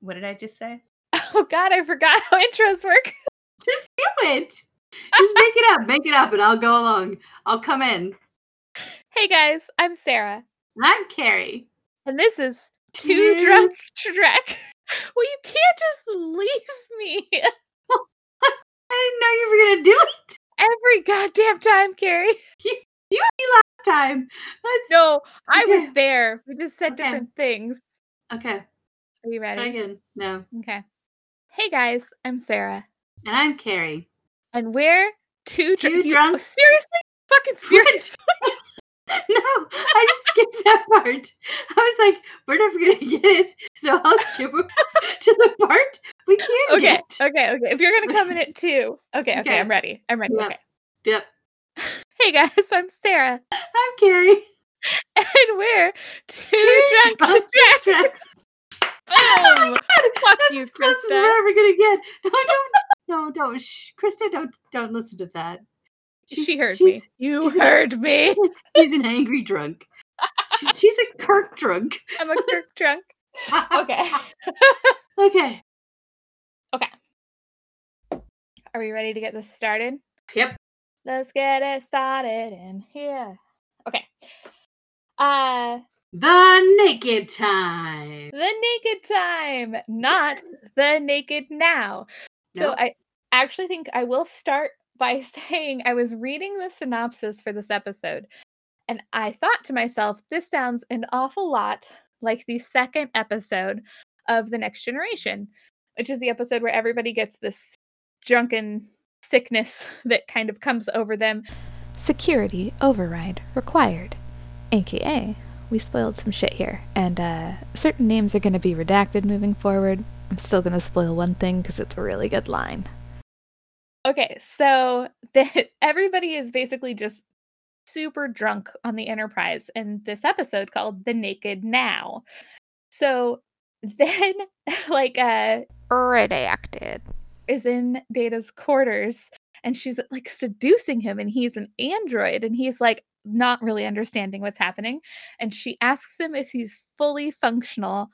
What did I just say? Oh God, I forgot how intros work. Just do it. Just make it up. Make it up, and I'll go along. I'll come in. Hey guys, I'm Sarah, I'm Carrie. and this is Two Two- Drunk Trek. Well, you can't just leave me I didn't know you were gonna do it every goddamn time, Carrie. You, you last time. Let's No, I was there. We just said Okay. different things. Okay. Are you ready? Try again. No. Okay. Hey guys, I'm Sarah, And I'm Carrie. and we're two, Two drunk. you- drunk- oh, Seriously, fucking serious. No, I just skipped that part. I was like, we're never gonna get it, so I'll skip to the part we can't. Okay, get. okay, okay. If you're gonna come in at two, okay, okay, Okay. I'm ready. I'm ready. Yep. Okay. Yep. Hey guys, I'm Sarah, I'm Carrie. and we're two, Two drunk, drunk to dress. Boom! Oh my God, Fuck That's you, close as Krista. we're gonna get. No, don't, no, don't, shh, Krista, don't, don't listen to that. she She's- heard me. You heard me. She's an angry drunk. She- she's a Kirk drunk. I'm a Kirk drunk. Okay. okay. okay. Are we ready to get this started? Yep. Let's get it started in here. Okay. Uh The naked time. the naked time, not the naked now. So I actually think I will start by saying I was reading the synopsis for this episode and I thought to myself, this sounds an awful lot like the second episode of The Next Generation, which is the episode where everybody gets this drunken sickness that kind of comes over them. Security override required. AKA, we spoiled some shit here, and uh, certain names are going to be redacted moving forward. I'm still going to spoil one thing because it's a really good line. Okay, so that everybody is basically just super drunk on the Enterprise in this episode called The Naked Now. So then like uh Redacted. is in Data's quarters and she's like seducing him and he's an android and he's like not really understanding what's happening and she asks him if he's fully functional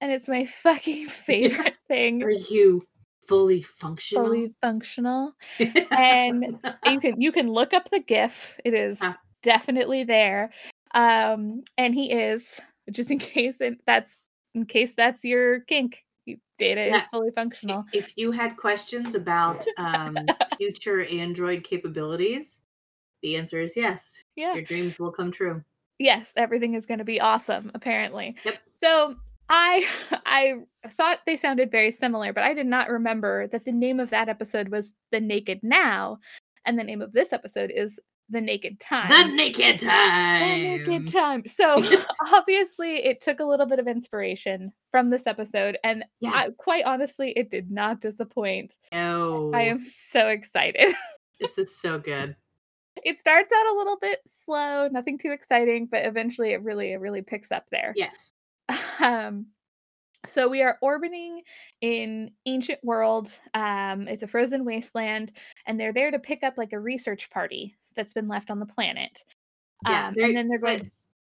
and it's my fucking favorite thing Are you fully functional? fully functional and you can you can look up the gif it is Ah. definitely there um and he is just in case it, that's in case that's your kink data Yeah. is fully functional if you had questions about um, future Android capabilities, the answer is yes. yeah Your dreams will come true. yes everything is going to be awesome apparently Yep. so i i thought they sounded very similar but i did not remember that the name of that episode was the naked now and the name of this episode is the naked time The naked time. The naked time so obviously it took a little bit of inspiration from this episode and Yeah. I, quite honestly it did not disappoint no. i am so excited This is so good. It starts out a little bit slow nothing too exciting but eventually it really it really picks up there Yes. um so we are orbiting in ancient world um it's a frozen wasteland and they're there to pick up like a research party that's been left on the planet Yeah. um, and then they're going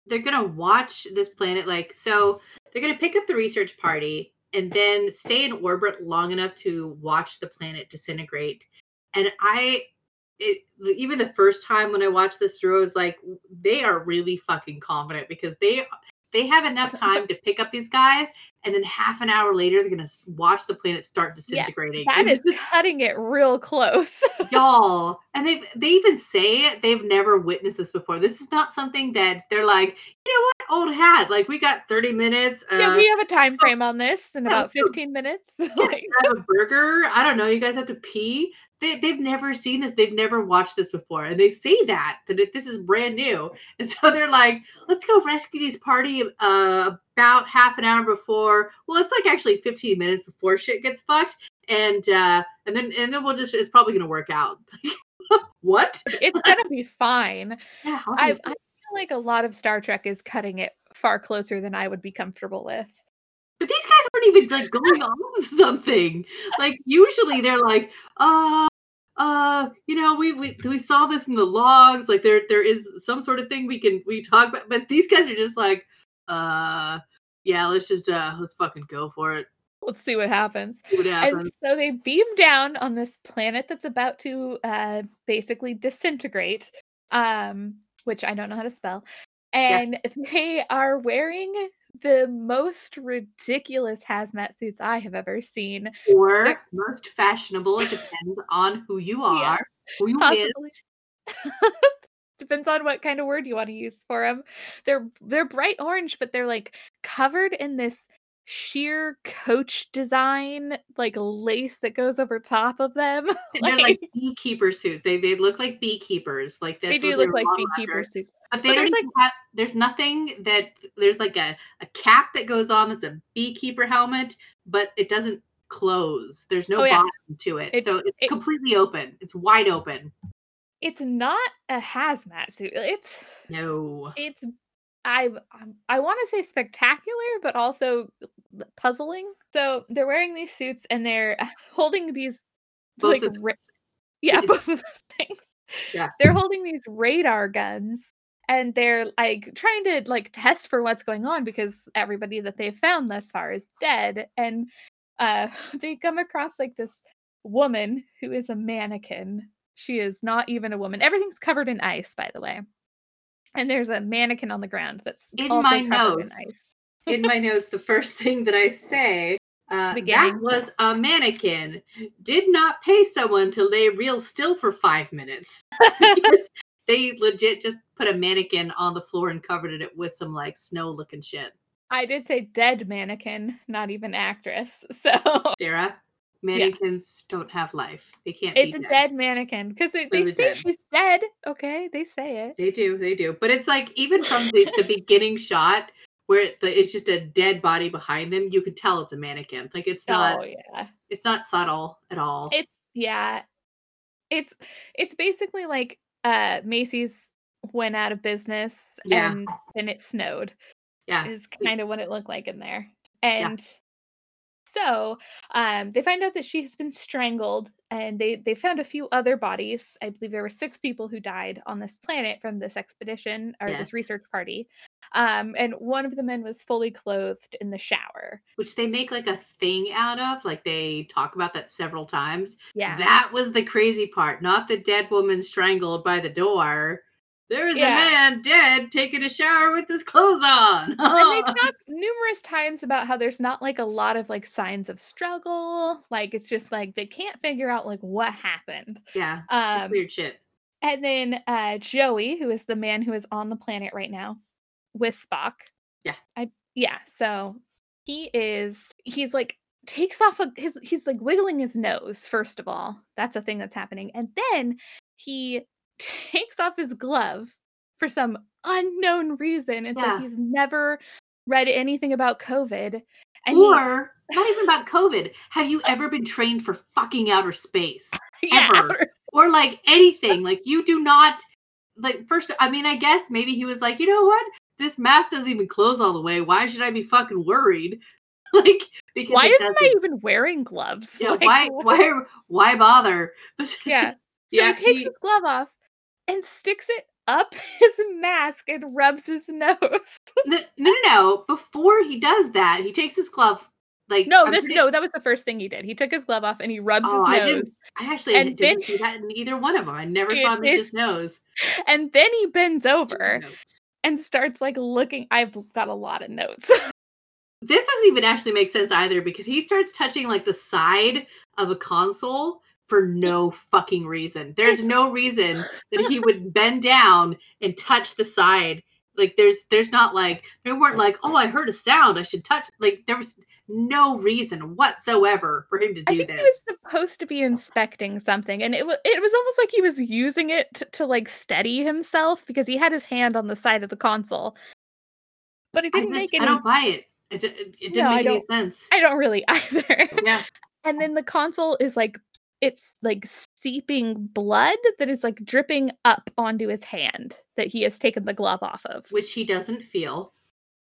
They're gonna watch this planet like so. They're gonna pick up the research party and then stay in orbit long enough to watch the planet disintegrate. And I, it even the first time when I watched this through, I was like, they are really fucking confident because they they have enough time to pick up these guys, and then half an hour later they're gonna watch the planet start disintegrating. that And is cutting it real close. Y'all and they they even say they've never witnessed this before. This is not something that they're like you know what? Old hat. Like we got 30 minutes uh, yeah we have a time frame on this in yeah, about 15 minutes yeah, Like, have a burger. I don't know you guys have to pee they, they've never seen this. They've never watched this before. And they say that that it, this is brand new. And so they're like let's go rescue these party uh, about half an hour before. Well it's like actually 15 minutes before shit gets fucked. And uh and then and then we'll just it's probably gonna work out. What? It's gonna be fine. Yeah I, I feel like a lot of star trek is cutting it far closer than i would be comfortable with. But these guys weren't even like going off of something. Like usually they're like, uh, uh, you know, we we we saw this in the logs. Like there there is some sort of thing we can we talk about. But these guys are just like, uh, yeah, let's just uh let's fucking go for it. Let's see what happens. See what happens. And so they beam down on this planet that's about to uh, basically disintegrate, um, which I don't know how to spell. And they are wearing the most ridiculous hazmat suits I have ever seen. or they're- most fashionable. It depends on who you Yeah. are, who you Possibly. with. Depends on what kind of word you want to use for them. They're they're bright orange, but they're like covered in this sheer coach design, like lace that goes over top of them. They're like beekeeper suits. They they look like beekeepers. Like that's they do look like beekeeper suits. But they But don't there's, even have. There's nothing that there's like a a cap that goes on that's a beekeeper helmet, but it doesn't close. There's no Oh, yeah. bottom to it, It- so it's it- completely open. It's wide open. It's not a hazmat suit. It's No. it's I I want to say spectacular, but also puzzling. So they're wearing these suits and they're holding these Both like ra- yeah, both of those things. Yeah. They're holding these radar guns and they're like trying to like test for what's going on because everybody that they've found thus far is dead and uh they come across like this woman who is a mannequin. She is not even a woman. Everything's covered in ice, by the way. And there's a mannequin on the ground that's In also my covered in ice. In my notes, the first thing that I say. Uh, that was a mannequin. Did not pay someone to lay real still for five minutes. They legit just put a mannequin on the floor and covered it with some like snow looking shit. I did say dead mannequin, not even actress. So Sarah, mannequins don't have life. They can't it's a dead. dead mannequin because they, they Really say dead. she's dead. Okay, they say it. They do, they do. But it's like even from the, the beginning shot where the, it's just a dead body behind them, you could tell it's a mannequin. Like it's not oh yeah, it's not subtle at all. it's yeah, it's it's basically like uh Macy's went out of business Yeah. and then it snowed. yeah. Is kind of what it looked like in there, and. So um, they find out that she has been strangled, and they they found a few other bodies. I believe there were six people who died on this planet from this expedition or Yes. this research party. Um, and one of the men was fully clothed in the shower. Which they make like a thing out of. Like they talk about that several times. Yeah, That was the crazy part. Not the dead woman strangled by the door. There is Yeah. a man dead taking a shower with his clothes on. and they talk numerous times about how there's not like a lot of like signs of struggle. Like it's just like they can't figure out like what happened. yeah. Um, weird shit. And then uh Joey, who is the man who is on the planet right now with Spock. Yeah. I yeah, so he is he's like takes off a, his he's like wiggling his nose first of all. That's a thing that's happening. And then he takes off his glove for some unknown reason. It's Yeah. like he's never read anything about COVID. And Or not even about COVID. Have you ever been trained for fucking outer space? yeah, ever. Or like anything. Like you do not like first I mean, I guess maybe he was like, you know what? This mask doesn't even close all the way. Why should I be fucking worried? Like because why isn't I even wearing gloves? Yeah, Like, why why why bother? Yeah. So Yeah, he takes he- his glove off and sticks it up his mask and rubs his nose. no, no, no. Before he does that, he takes his glove. Like No, I'm this pretty- no, that was the first thing he did. He took his glove off and he rubs Oh, I his nose. didn't. I actually And didn't then- see that in either one of them. I never It saw him make his nose. And then he bends over and starts like looking. I've got a lot of notes. This doesn't even actually make sense either because he starts touching like the side of a console for no fucking reason. There's no reason that he would bend down and touch the side. Like there's there's not like they weren't like, oh, I heard a sound, I should touch. Like there was no reason whatsoever for him to do I think he was supposed to be inspecting something, and it was it was almost like he was using it to, to like steady himself because he had his hand on the side of the console. But it didn't make I don't buy it. It, it, it didn't No, make any sense. I don't really either. Yeah. and then the console is like it's like seeping blood that is like dripping up onto his hand that he has taken the glove off of Which he doesn't feel.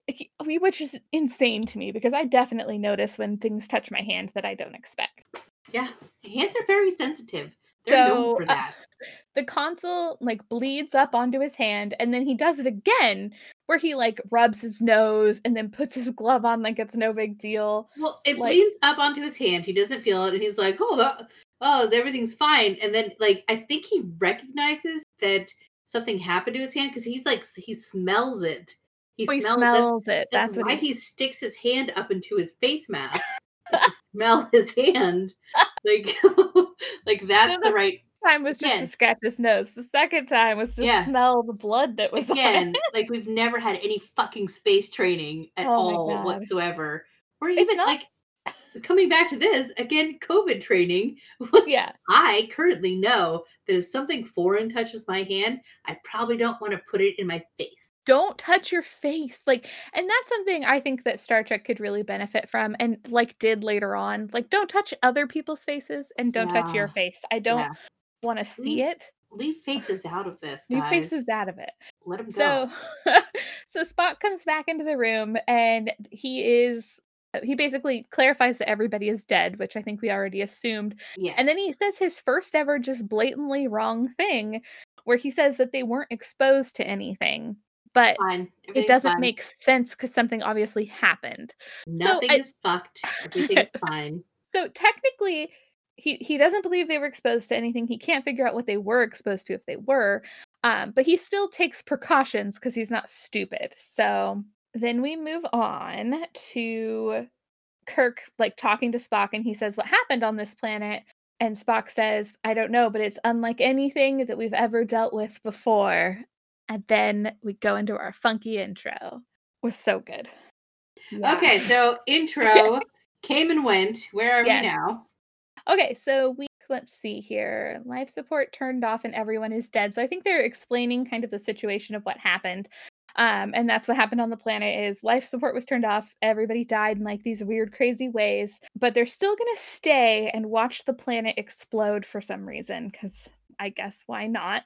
He- which is insane to me because i definitely notice when things touch my hand that i don't expect Yeah. Hands are very sensitive. They're So, known for uh, that. the console like bleeds up onto his hand and then he does it again where he like rubs his nose and then puts his glove on like it's no big deal. Well, it Like- bleeds up onto his hand. He doesn't feel it, and he's like, "Oh, that, oh, everything's fine." And then, like, I think he recognizes that something happened to his hand because he's like, he smells it. He Oh, he smells, smells, it. That's, That's why he, he sticks his hand up into his face mask to smell his hand. Like, like that's So the the right time was just Again. to scratch his nose. The second time was to Yeah. smell the blood that was on again. like we've never had any fucking space training at Oh all whatsoever, or even not- like coming back to this again, COVID training. Yeah. I currently know that if something foreign touches my hand, I probably don't want to put it in my face. don't touch your face like and that's something i think that star trek could really benefit from and like did later on like don't touch other people's faces and don't touch your face i don't Yeah. want to see it Leave faces out of this, guys. faces out of it Let them go. so so spock comes back into the room and he is he basically clarifies that everybody is dead which i think we already assumed yes. and then he says his first ever just blatantly wrong thing where he says that they weren't exposed to anything but it doesn't fine. make sense because something obviously happened. nothing I- is fucked. Everything's fine. So technically, he he doesn't believe they were exposed to anything. He can't figure out what they were exposed to if they were. Um, but he still takes precautions because he's not stupid. So then we move on to Kirk like talking to Spock, and he says, "What happened on this planet?" And Spock says, "I don't know, but it's unlike anything that we've ever dealt with before." And then we go into our funky intro. Was so good. Okay, so intro came and went. Where are Yes. we now? Okay, so we let's see here. Life support turned off and everyone is dead. So I think they're explaining kind of the situation of what happened. Um, and that's what happened on the planet is life support was turned off. Everybody died in like these weird, crazy ways, but they're still gonna stay and watch the planet explode for some reason, because I guess why not?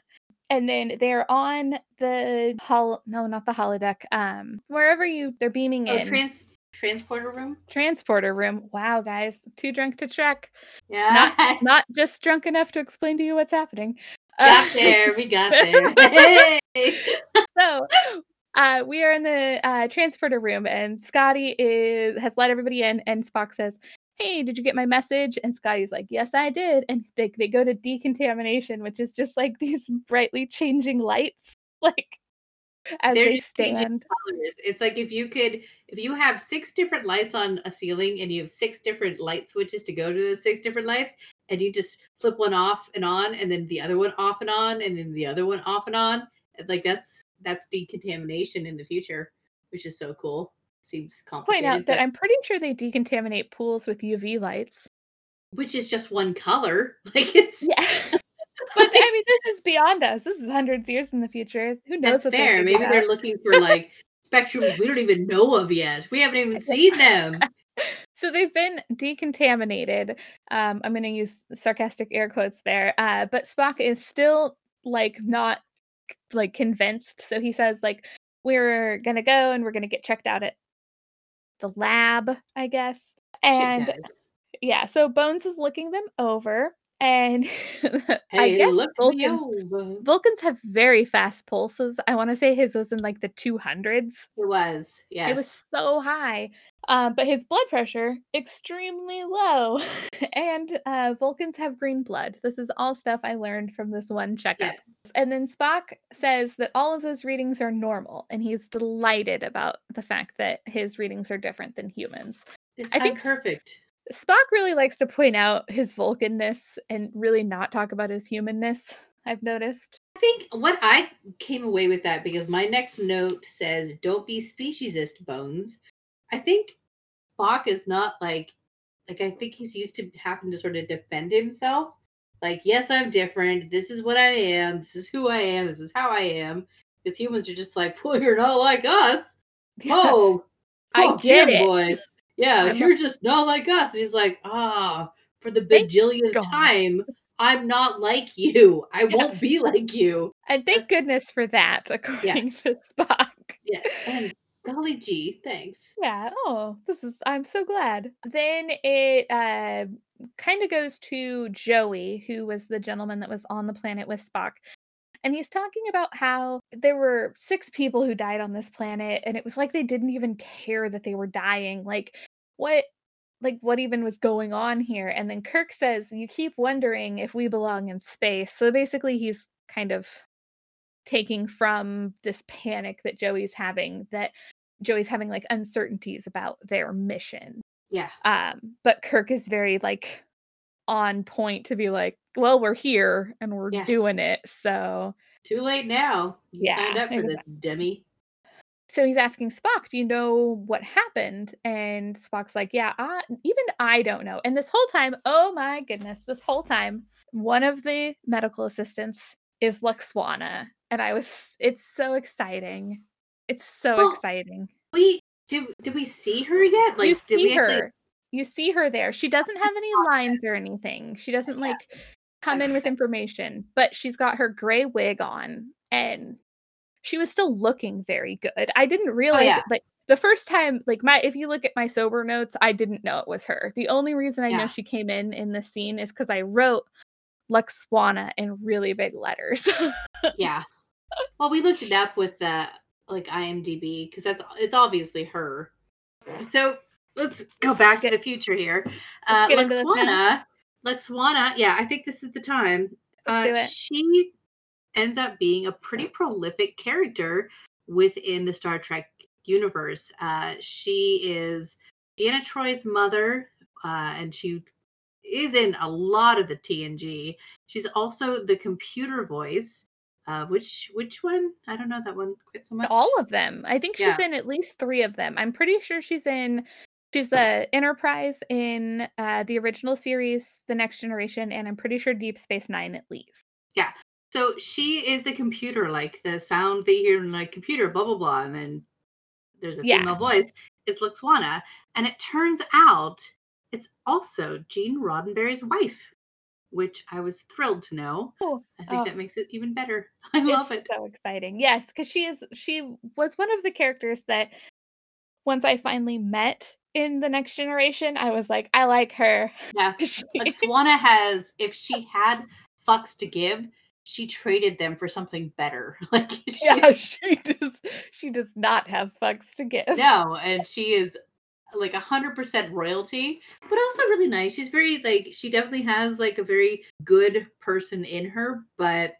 And then they're on the hol no, not the holodeck. Um, wherever you they're beaming Oh, in trans transporter room. transporter room. Wow, guys, too drunk to trek Yeah, not just drunk enough to explain to you what's happening. got Uh, there. We got there. Hey! so uh, we are in the uh, transporter room, and Scotty is has let everybody in, and Spock says, "Hey, did you get my message?" And Scotty's like, "Yes, I did." And they they go to decontamination, which is just like these brightly changing lights, like as They're they stand. colors. It's like if you could, if you have six different lights on a ceiling and you have six different light switches to go to those six different lights, and you just flip one off and on, and then the other one off and on, and then the other one off and on. Like that's that's decontamination in the future, which is so cool. Seems complicated. Point out that I'm pretty sure they decontaminate pools with UV lights. which is just one color. Like it's Yeah. But I mean, this is beyond us. This is hundreds of years in the future. Who knows that's fair. Maybe they're looking for like spectrums we don't even know of yet. We haven't even seen them. So they've been decontaminated. Um, I'm going to use sarcastic air quotes there. Uh, but Spock is still like not like convinced. So he says like we're going to go and we're going to get checked out at the lab, I guess. And yeah, so Bones is looking them over and I guess look Vulcans. Vulcans have very fast pulses. I want to say his was in like the 200s. It was, yes. It was so high. Um, but his blood pressure extremely low. and uh, Vulcans have green blood. This is all stuff I learned from this one checkup. And then Spock says that all of those readings are normal, and he's delighted about the fact that his readings are different than humans. This I think perfect. Spock really likes to point out his Vulcanness and really not talk about his humanness. I've noticed. I think what I came away with that because my next note says, "Don't be speciesist, Bones." I think Spock is not like, like I think he's used to having to sort of defend himself. Like, yes, I'm different. This is what I am. This is who I am. This is how I am. Because humans are just like, well, you're not like us. Oh, I oh, get it. boy. Yeah, I'm you're just not like us. And he's like, ah, for the bajillionth time, I'm not like you. I Yeah. won't be like you. And thank goodness for that, according to Spock. Yes, and golly gee, thanks. Yeah. Oh, this is. I'm so glad. Then it uh, kind of goes to Joey, who was the gentleman that was on the planet with Spock, and he's talking about how there were six people who died on this planet and it was like they didn't even care that they were dying like what like what even was going on here and then kirk says you keep wondering if we belong in space so basically he's kind of taking from this panic that joey's having that joey's having like uncertainties about their mission Yeah. um but kirk is very like on point to be like well we're here and we're Yeah. doing it so Too late now. You Yeah, signed up for this, exactly. dummy. so he's asking Spock, "Do you know what happened?" And Spock's like, "Yeah, I, even I don't know." And this whole time, oh my goodness, this whole time, one of the medical assistants is Lwaxana, and I was, it's so exciting. It's so Well, exciting. We did did we see her yet? Like you did see we her. actually You see her there. She doesn't have any lines or anything. She doesn't Yeah. like come in with information, but she's got her gray wig on and she was still looking very good. I didn't oh, realize Oh, yeah. it, like the first time like my if you look at my sober notes, I didn't know it was her. The only reason I know she came in in the scene is cuz I wrote Lwaxana in really big letters. Yeah. Well, we looked it up with the like IMDb because that's it's obviously her. So let's go back to the future here. Uh, get into this now. Lwaxana, Lwaxana, yeah, I think this is the time. Uh, she ends up being a pretty prolific character within the Star Trek universe. Uh, she is Deanna Troi's mother, uh, and she is in a lot of the TNG. She's also the computer voice. Uh, which which one? I don't know that one quite so much. All of them. I think she's Yeah. in at least 3 of them. I'm pretty sure she's in she's the Enterprise in uh the original series, The Next Generation, and I'm pretty sure Deep Space 9 at least. Yeah. So she is the computer, like the sound you hear in like computer, blah blah blah, and then there's a Yeah. female voice. It's Lwaxana, and it turns out it's also Gene Roddenberry's wife, which I was thrilled to know. Oh, I think oh. that makes it even better. I love it. so exciting. Yes, because she is she was one of the characters that once I finally met in the next generation, I was like, I like her. Yeah, She- Lwaxana has, if she had fucks to give, she traded them for something better. Like she yeah, she does she does not have fucks to give. no, and she is like a hundred percent royalty, but also really nice. She's very like she definitely has like a very good person in her, but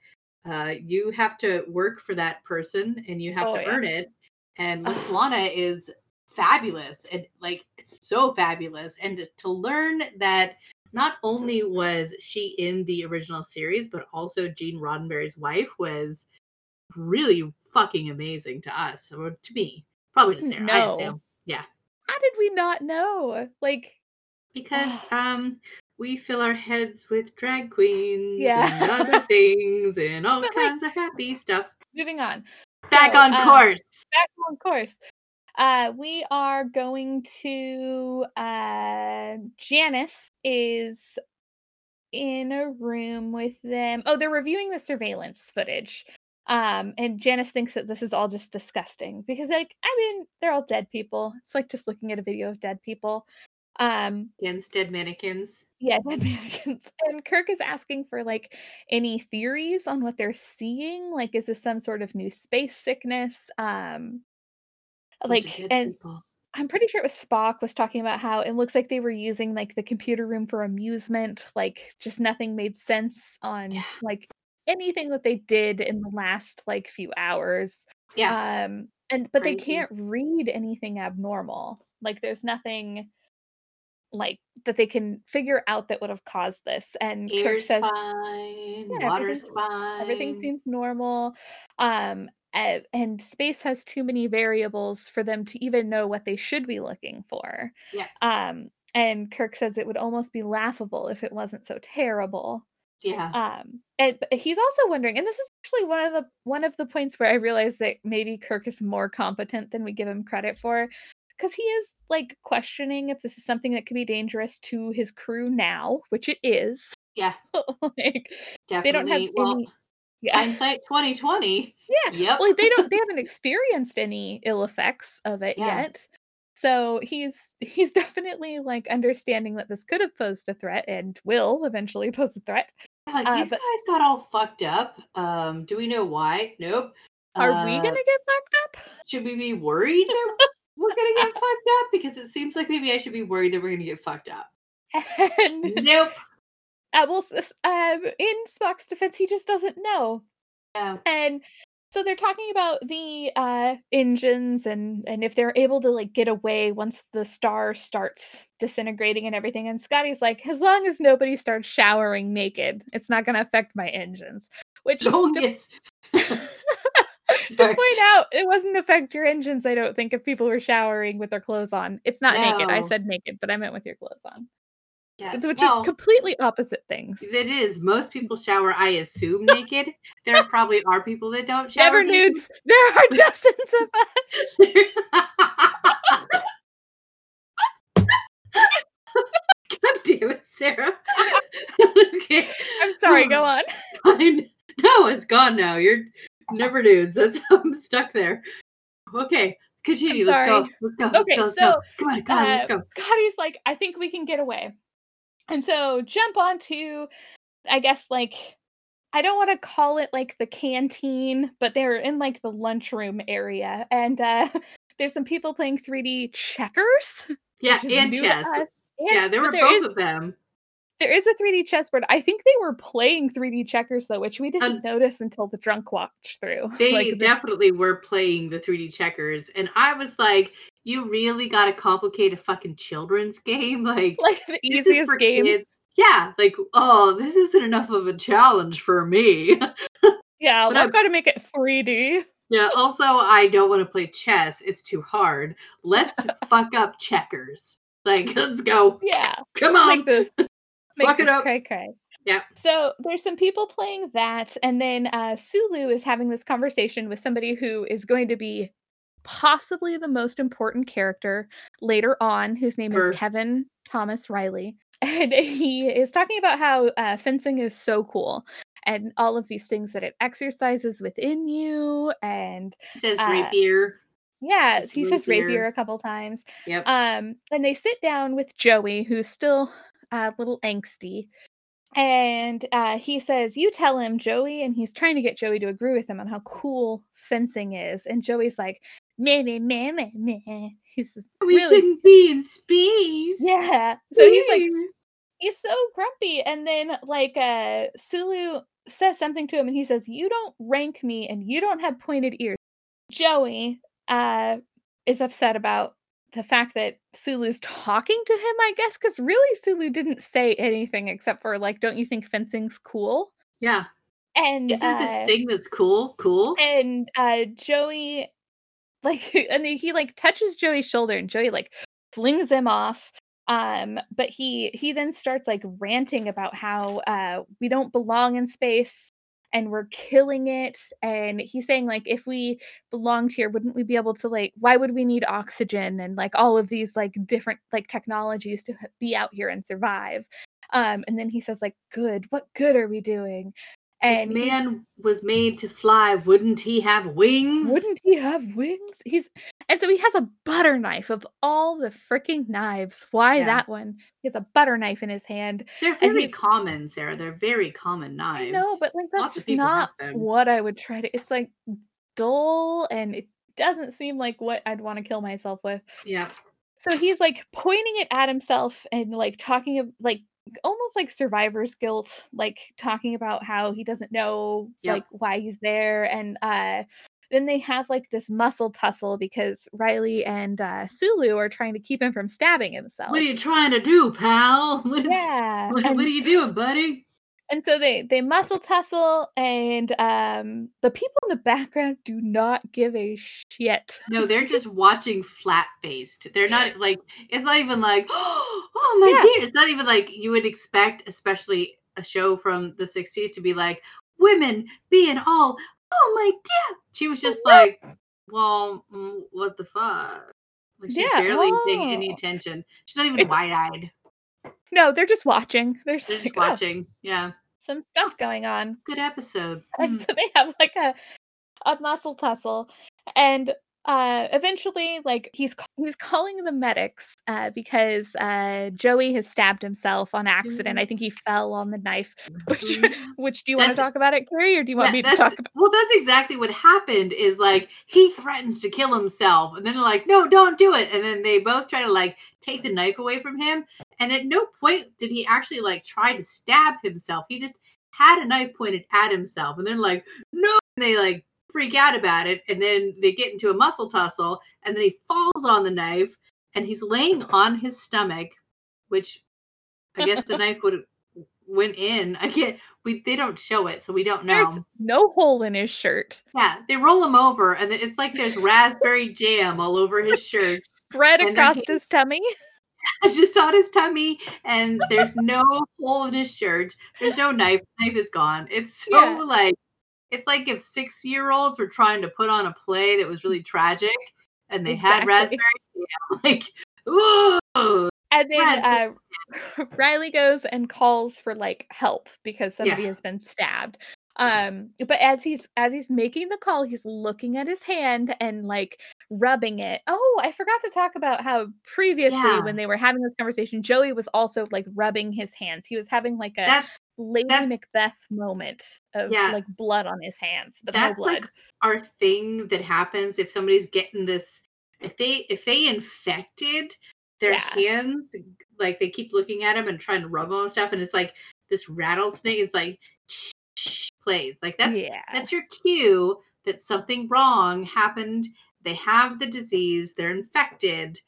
uh you have to work for that person and you have Oh, to yeah. earn it. And. Lwaxana is fabulous and like it's so fabulous. And to learn that not only was she in the original series, but also Gene Roddenberry's wife was really fucking amazing to us or to me. Probably to Sarah. I No. assume. Yeah. How did we not know? Like Because um we fill our heads with drag queens Yeah. and other things and all But, like- kinds of happy stuff. moving on. Back So, on um, course. back on course. Uh, we are going to uh, Janice is in a room with them. Oh, they're reviewing the surveillance footage. Um, and Janice thinks that this is all just disgusting because, like, I mean, they're all dead people. It's like just looking at a video of dead people. Um, Against dead mannequins. yeah, dead mannequins. And Kirk is asking for like any theories on what they're seeing. Like, is this some sort of new space sickness? Um, like, and people. I'm pretty sure it was Spock was talking about how it looks like they were using like the computer room for amusement. Like, just nothing made sense on Yeah. like anything that they did in the last like few hours. yeah. Um, and but they can't read anything abnormal. Like, there's nothing like that they can figure out that would have caused this. And Kirk says fine. Yeah, Water's everything's- fine. everything seems normal. Um, a- and space has too many variables for them to even know what they should be looking for. Yeah. Um, and Kirk says it would almost be laughable if it wasn't so terrible. Yeah. Um, and he's also wondering, and this is actually one of the one of the points where I realized that maybe Kirk is more competent than we give him credit for, because he is like questioning if this is something that could be dangerous to his crew now, which it is. Yeah. like Definitely. they don't have well, any. Yeah, hindsight 2020. yeah. Yep. Well, they don't. They haven't experienced any ill effects of it Yeah. yet. So he's he's definitely like understanding that this could have posed a threat and will eventually pose a threat. Like Uh, these but- guys got all fucked up. Um, do we know why? Nope. Are we Uh, gonna get fucked up? Should we be worried that we're gonna get fucked up? Because it seems like maybe I should be worried that we're gonna get fucked up. And Nope. uh, well, um, in Spock's defense, he just doesn't know. Yeah. And so they're talking about the uh, engines and and if they're able to like get away once the star starts disintegrating and everything. And Scotty's like, as long as nobody starts showering naked, it's not going to affect my engines. Which to, Longus. to Sorry. point out, it wasn't affect your engines. I don't think if people were showering with their clothes on. It's not naked. I said naked, but I meant with your clothes on, Yeah. which well, is completely opposite things. it is. Most people shower, I assume, naked. There probably are people that don't shower. Never naked. nudes. There are dozens of us. God damn it, Sarah. okay. I'm sorry. Go on. Fine. No, it's gone now. You're never nudes. That's I'm stuck there. Okay. Continue. Let's go. Let's go. Let's Okay, go. Let's so, go. Come on, come on, let's uh, go. Scotty's like, I think we can get away. And so jump onto, I guess, like, I don't want to call it like the canteen, but they're in like the lunchroom area. And uh there's some people playing 3D checkers. Yeah, and chess. And- Yeah, there were there both is- of them. There is a 3D chessboard. I think they were playing 3D checkers though, which we didn't Un- notice until the drunk watch through. They like, definitely were playing the 3D checkers. And I was like, you really got to complicate a fucking children's game? Like, like the this is easiest for game. kids. Yeah, like, oh, this isn't enough of a challenge for me. Yeah, But I've got to make it 3D. yeah, also, I don't want to play chess. It's too hard. Let's fuck up checkers. Like, let's go. Yeah. Come on. make this make Fuck it this up. cray cray. Yeah. So there's some people playing that, and then uh, Sulu is having this conversation with somebody who is going to be possibly the most important character later on, whose name Sure. is Kevin Thomas Riley, and he is talking about how uh, fencing is so cool. And all of these things that it exercises within you, and He says uh, rapier. yeah, he says Rapier. rapier a couple times. Yep. Um, and they sit down with Joey, who's still a little angsty. And uh, he says, You tell him, Joey. And he's trying to get Joey to agree with him on how cool fencing is. And Joey's like, Meh, meh, meh, meh, meh. He's just we really, shouldn't be in space. yeah. So he's like, he's so grumpy. And then, like, uh, Sulu says something to him, and he says, You don't rank me, and you don't have pointed ears. Joey uh, is upset about the fact that Sulu's talking to him, I guess, because really Sulu didn't say anything except for, like, don't you think fencing's cool? yeah. And Isn't uh, this thing that's cool? Cool. and uh Joey like and he like touches Joey's shoulder and Joey like flings him off um but he he then starts like ranting about how uh we don't belong in space and we're killing it and he's saying like if we belonged here wouldn't we be able to like why would we need oxygen and like all of these like different like technologies to be out here and survive? Um and then he says like good what good are we doing and if man was made to fly, wouldn't he have wings? Wouldn't he have wings? He's and so he has a butter knife of all the freaking knives. Why Yeah. that one? He has a butter knife in his hand. They're very common, Sarah. They're very common knives. Know, but like that's Lots just not what I would try to. It's like dull, and it doesn't seem like what I'd want to kill myself with. yeah, So he's like pointing it at himself and like talking of like almost like survivor's guilt, like talking about how he doesn't know Yep. like why he's there. And uh then they have like this muscle tussle because Riley and uh Sulu are trying to keep him from stabbing himself. what are you trying to do, pal? What's, yeah. what, and what are you doing, buddy? And so they they muscle tussle and um the people in the background do not give a shit. No, they're just watching flat faced. They're not like it's not even like oh my Yeah. dear. It's not even like you would expect, especially a show from the '60s, to be like women being all oh my dear. She was just like, well, mm, what the fuck? Like she's Yeah, barely paying any oh. attention. She's not even wide eyed. No, they're just watching. They're, They're like, just "Oh, watching. Yeah, some stuff going on. good episode. And Hmm. so they have like a a muscle tussle. And uh eventually like he's he's calling the medics uh because uh joey has stabbed himself on accident i think he fell on the knife which which do you want to talk about it carrie or do you want me to talk about Well, that's exactly what happened. Is like he threatens to kill himself, and then they're like, "No, don't do it." And then they both try to like take the knife away from him. And at no point did he actually like try to stab himself. He just had a knife pointed at himself, and then like, "No!" And they like freak out about it, and then they get into a muscle tussle, and then he falls on the knife, and he's laying on his stomach, which I guess the knife would went in. I can't. We they don't show it, so we don't know. there's no hole in his shirt Yeah, they roll him over, and it's like there's raspberry jam all over his shirt. spread across he- his tummy just on his tummy, and there's no hole in his shirt. There's no knife. Knife is gone. It's so Yeah. like it's like if six year olds were trying to put on a play that was really tragic, and they had raspberry jam. Like, ooh, And then uh, Riley goes and calls for like help because somebody Yeah. has been stabbed. Um, but as he's as he's making the call, he's looking at his hand and like rubbing it. Oh, I forgot to talk about how previously Yeah. when they were having this conversation, Joey was also like rubbing his hands. He was having like a that's Lady that- Macbeth moment of Yeah. like blood on his hands, but no that's blood. like our thing that happens if somebody's getting this if they if they infected their Yeah. hands like they keep looking at them and trying to rub them and stuff and it's like this rattlesnake is like plays like that's yeah. that's your cue that something wrong happened they have the disease they're infected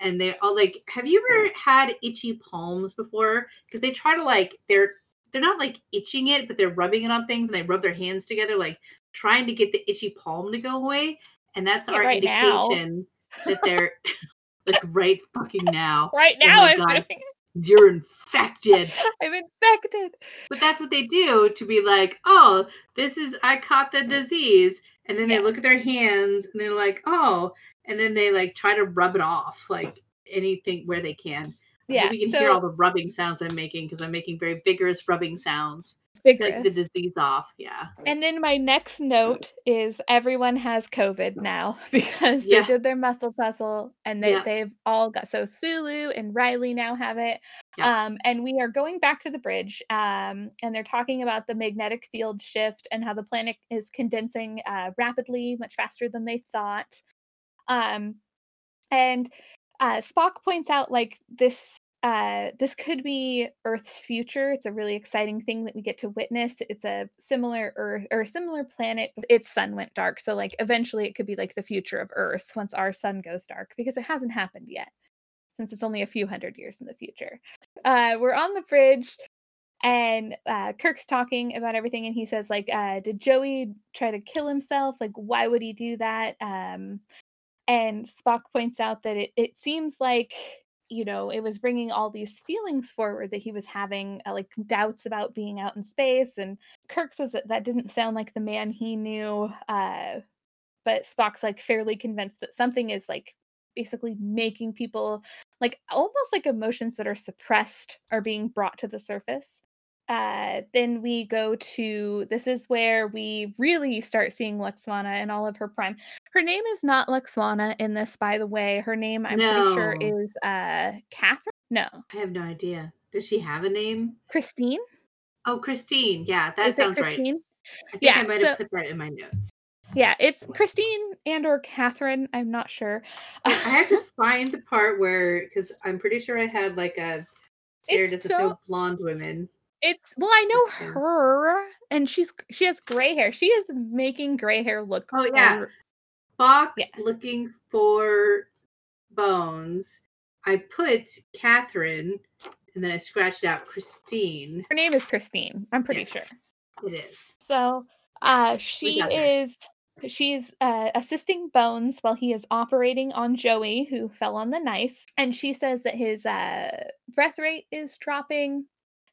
and they're all oh, like have you ever had itchy palms before because they try to like they're they're not like itching it but they're rubbing it on things and they rub their hands together like trying to get the itchy palm to go away and that's Yeah, our right now. indication that they're like right fucking now right oh now my I'm God. doing. You're infected I'm infected. but that's what they do to be like, oh, this is I caught the disease, and then they look at their hands and they're like, oh, and then they like try to rub it off like anything where they can. Yeah. you can so hear all the rubbing sounds I'm making because I'm making very vigorous rubbing sounds. To Get the disease off. Yeah. And then my next note is everyone has COVID now because Yeah. they did their muscle puzzle and they, Yeah. they've all got so Sulu and Riley now have it. Yeah. Um, and we are going back to the bridge. Um, and they're talking about the magnetic field shift and how the planet is condensing uh, rapidly, much faster than they thought. Um, and uh, Spock points out like this uh, this could be Earth's future. It's a really exciting thing that we get to witness. It's a similar Earth or a similar planet. Its sun went dark, so like eventually it could be like the future of Earth once our sun goes dark because it hasn't happened yet, since it's only a few hundred years in the future. Uh, we're on the bridge. And uh, Kirk's talking about everything, and he says, like, uh, did Joey try to kill himself? Like, why would he do that? Um, and Spock points out that it, it seems like you know it was bringing all these feelings forward that he was having uh, like doubts about being out in space and Kirk says that that didn't sound like the man he knew uh but Spock's like fairly convinced that something is like basically making people like almost like emotions that are suppressed are being brought to the surface uh then we go to this is where we really start seeing Lwaxana in all of her prime her name is not Lwaxana in this, by the way. Her name, I'm pretty sure, is uh Catherine. No, I have no idea. Does she have a name? Christine. Oh, Christine. Yeah, that is sounds right. I think Yeah, I might have so- put that in my notes. Yeah, it's Christine and or Catherine. I'm not sure. I have to find the part where because I'm pretty sure I had like a Sarah doesn't so- blonde women. It's well, I know her, and she's she has gray hair. She is making gray hair look. Oh, yeah. Spock Yeah. looking for bones. I put Catherine and then I scratched out Christine. Her name is Christine. I'm pretty Yes, sure. It is. So uh, Yes, she is. she's uh, assisting Bones while he is operating on Joey, who fell on the knife, and she says that his uh, breath rate is dropping.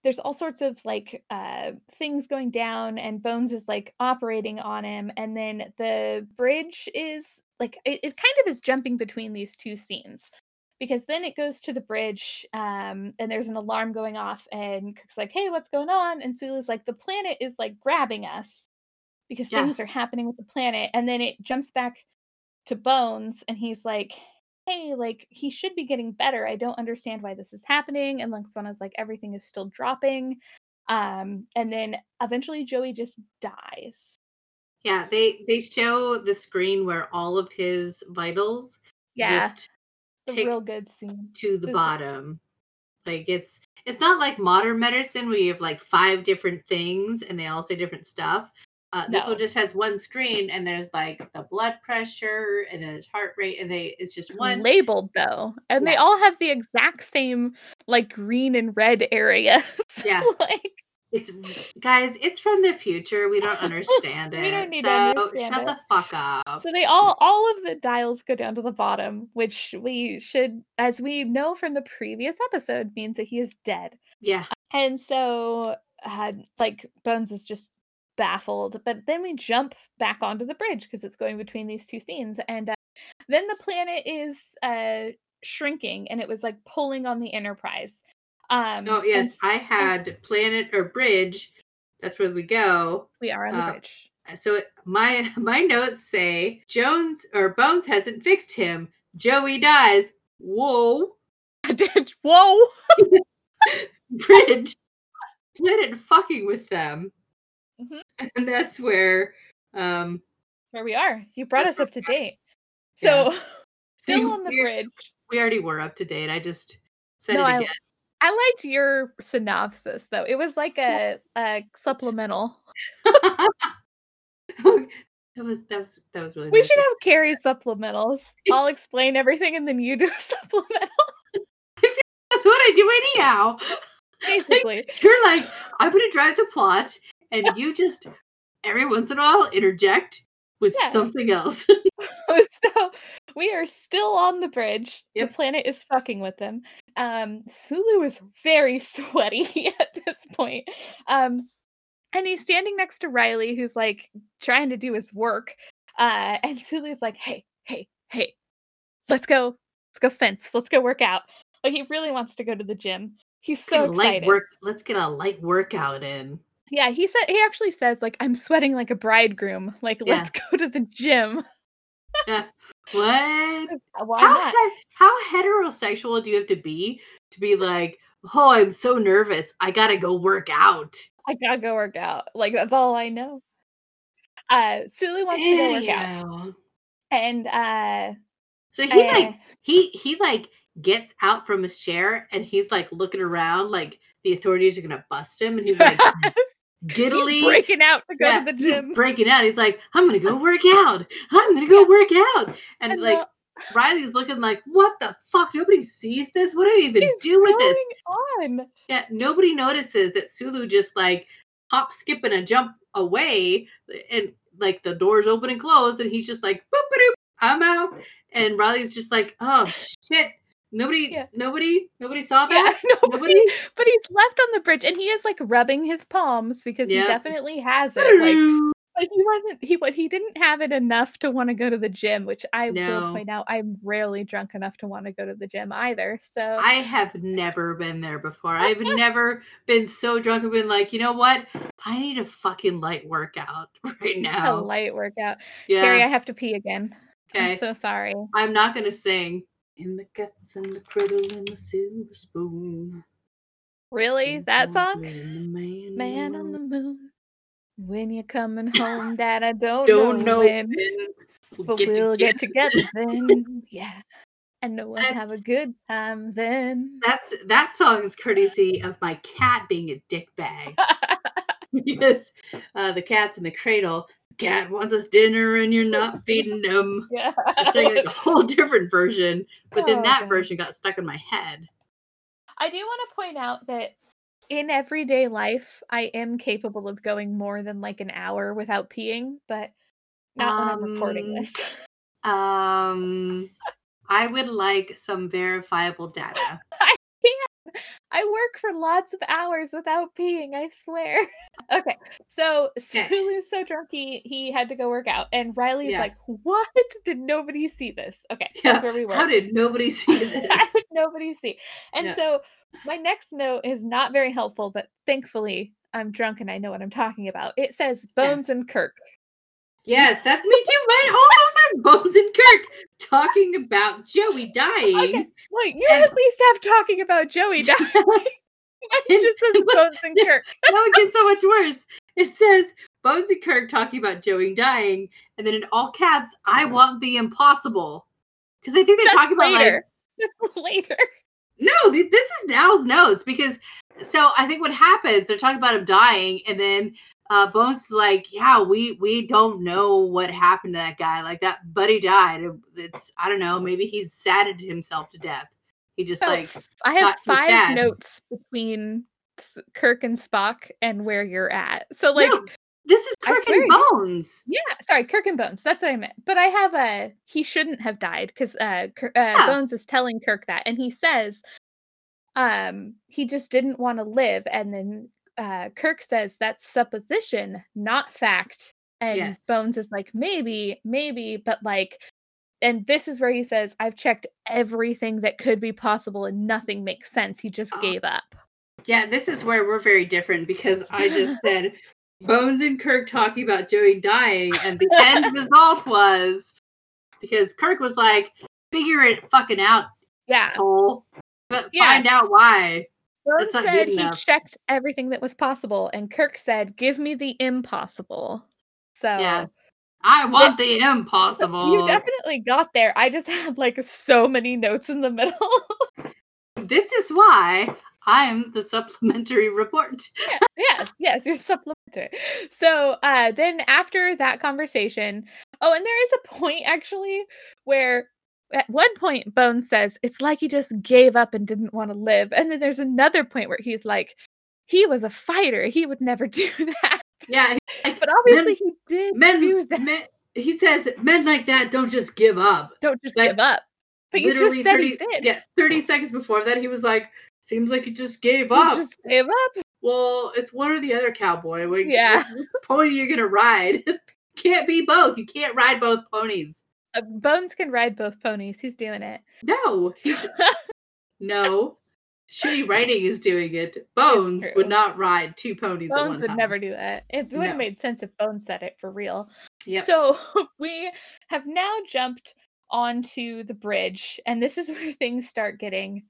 There's all sorts of like uh, things going down, and Bones is like operating on him, and then the bridge is like it, it kind of is jumping between these two scenes because then it goes to the bridge um, and there's an alarm going off and cook's like, hey, what's going on? And Sulu's like, the planet is like grabbing us because Yeah. things are happening with the planet. And then it jumps back to Bones and he's like, hey, like he should be getting better. I don't understand why this is happening. And Lwaxana's like, everything is still dropping. Um, and then eventually Joey just dies. Yeah, they they show the screen where all of his vitals Yeah, just tick real good scene. to the bottom. Like it's it's not like modern medicine where you have like five different things and they all say different stuff. Uh, this No. one just has one screen and there's like the blood pressure and then it's heart rate and they it's just one labeled though, and they all have the exact same like green and red areas. Yeah. like It's guys, it's from the future. We don't understand it. Don't need to so understand shut it. the fuck up. so they all all of the dials go down to the bottom, which we should, as we know from the previous episode, means that he is dead. yeah. And so, uh, like Bones is just baffled. But then we jump back onto the bridge because it's going between these two scenes, and uh, then the planet is uh, shrinking, and it was like pulling on the Enterprise. Um, Oh and yes, s- I had planet or bridge. That's where we go. we are on the uh, bridge. So it- my my notes say Jones or Bones hasn't fixed him. Joey dies. Whoa, Did- Whoa! bridge. Planet fucking with them. and that's where um Where we are. You brought us up to date. Yeah. So, still See, on the we're- bridge. we already were up to date. I just said No, it I- again. I liked your synopsis though. It was like a, a supplemental. that was that was that was really. We nice. should have Carrie supplementals. I'll explain everything and then you do a supplemental. That's what I do anyhow. Basically. You're like, I'm gonna drive the plot, and you just every once in a while interject with Yeah. something else. so we are still on the bridge. Yep. The planet is fucking with them. Um, Sulu is very sweaty at this point. Um, and he's standing next to Riley, who's like trying to do his work. Uh, and Sulu's like, "Hey, hey, hey, let's go, let's go fence, let's go work out." Like he really wants to go to the gym. He's so a light work. Let's get a light workout in. Yeah, he said he actually says like, "I'm sweating like a bridegroom. Like, Yeah. let's go to the gym." What? Why how not? he- how heterosexual do you have to be to be like, oh, I'm so nervous. I gotta go work out. I gotta go work out. Like that's all I know. Uh Sulu wants to go work out. And uh So he like uh, he he like gets out from his chair and he's like looking around like the authorities are gonna bust him and he's like giddily he's breaking out to go yeah, to the he's gym. breaking out. He's like, I'm gonna go work out. I'm gonna go work out. And And like the- Riley's looking like, what the fuck? Nobody sees this. What do I even do with this? on. Yeah, nobody notices that Sulu just like hop, skip, and a jump away, and like the doors open and close, and he's just like, boop, boop, I'm out. And Riley's just like, oh shit, nobody, Yeah. nobody, nobody saw Yeah, that. nobody, Nobody. but he's left on the bridge and he is like rubbing his palms because Yeah. he definitely has it. Like but he wasn't he he didn't have it enough to want to go to the gym, which I will point out I'm rarely drunk enough to want to go to the gym either. So I have never been there before. I've never been so drunk and been like, you know what? I need a fucking light workout right now. a light workout. Yeah. Carrie, I have to pee again. okay. I'm so sorry. I'm not gonna sing. In the cats and the cradle and the silver spoon. Really? That song? Man, Man on the moon. When you're coming home, Dad, I don't, don't know, know when, when but get we'll get together. together then. Yeah. And we'll have a good time then. That's that song is courtesy of my cat being a dick bag because uh, the cat's in the cradle. Cat wants us dinner and you're not feeding them. yeah. It's sang like a whole different version, but then Oh, that version got stuck in my head. I do want to point out that in everyday life, I am capable of going more than like an hour without peeing, but not when I'm recording Um, this. Um, I would like some verifiable data. I work for lots of hours without peeing, I swear. okay, so Okay. Sulu's so drunk he, he had to go work out, and Riley's Yeah. like, What? Did nobody see this? Okay, Yeah, that's where we were. How did nobody see this? How did nobody see? And Yeah. so my next note is not very helpful, but thankfully I'm drunk and I know what I'm talking about. It says Yeah. Bones and Kirk. Yes, that's me too. Mine also says Bones and Kirk talking about Joey dying. Okay, wait, you And- at least have talking about Joey dying. it just says Bones and Kirk. now it gets so much worse. It says Bones and Kirk talking about Joey dying, and then in all caps, I want the impossible. Because I think they're That's talking about like later. Later. no, th- this is Now's notes because so I think what happens, they're talking about him dying, and then uh Bones is like, Yeah, we we don't know what happened to that guy. Like that buddy died. It- It's I don't know, maybe he saddened himself to death. He just So, like I have five notes between Kirk and Spock and where you're at. So like no, this is Kirk and Bones. Yeah, sorry, Kirk and Bones. That's what I meant. But I have a he shouldn't have died because uh, uh Yeah. Bones is telling Kirk that, and he says, um, he just didn't want to live, and then uh, Kirk says that's supposition, not fact, and Yes. Bones is like maybe, maybe, but like. And this is where he says, I've checked everything that could be possible and nothing makes sense. He just Oh. gave up. Yeah, this is where we're very different because I just said Bones and Kirk talking about Joey dying, and the end result was because Kirk was like, "Figure it fucking out, Yeah. asshole, but Yeah. find out why." Not said he checked everything that was possible, and Kirk said, "Give me the impossible." So Yeah, I want the impossible. you definitely got there. I just had like so many notes in the middle. this is why I'm the supplementary report. yes, yes, you're supplementary. So uh, then after that conversation, oh, and there is a point actually where. At one point, Bones says, It's like he just gave up and didn't want to live. And then there's another point where he's like, He was a fighter. He would never do that. Yeah, like, But obviously, men, he did men, do that. men. He says men like that don't just give up. Don't just like, give up. But you just said he did. Yeah, 30 seconds before that, he was like, seems like he just gave He up. just gave up. Well, it's one or the other cowboy. Like, Yeah. pony you're gonna ride? Can't be both. You can't ride both ponies. Uh, Bones can ride both ponies. He's doing it. No, no. Shitty writing is doing it. Bones would not ride two ponies at Bones one would time. never do that. It would have No. made sense if Bones said it for real. Yep. So we have now jumped onto the bridge, and this is where things start getting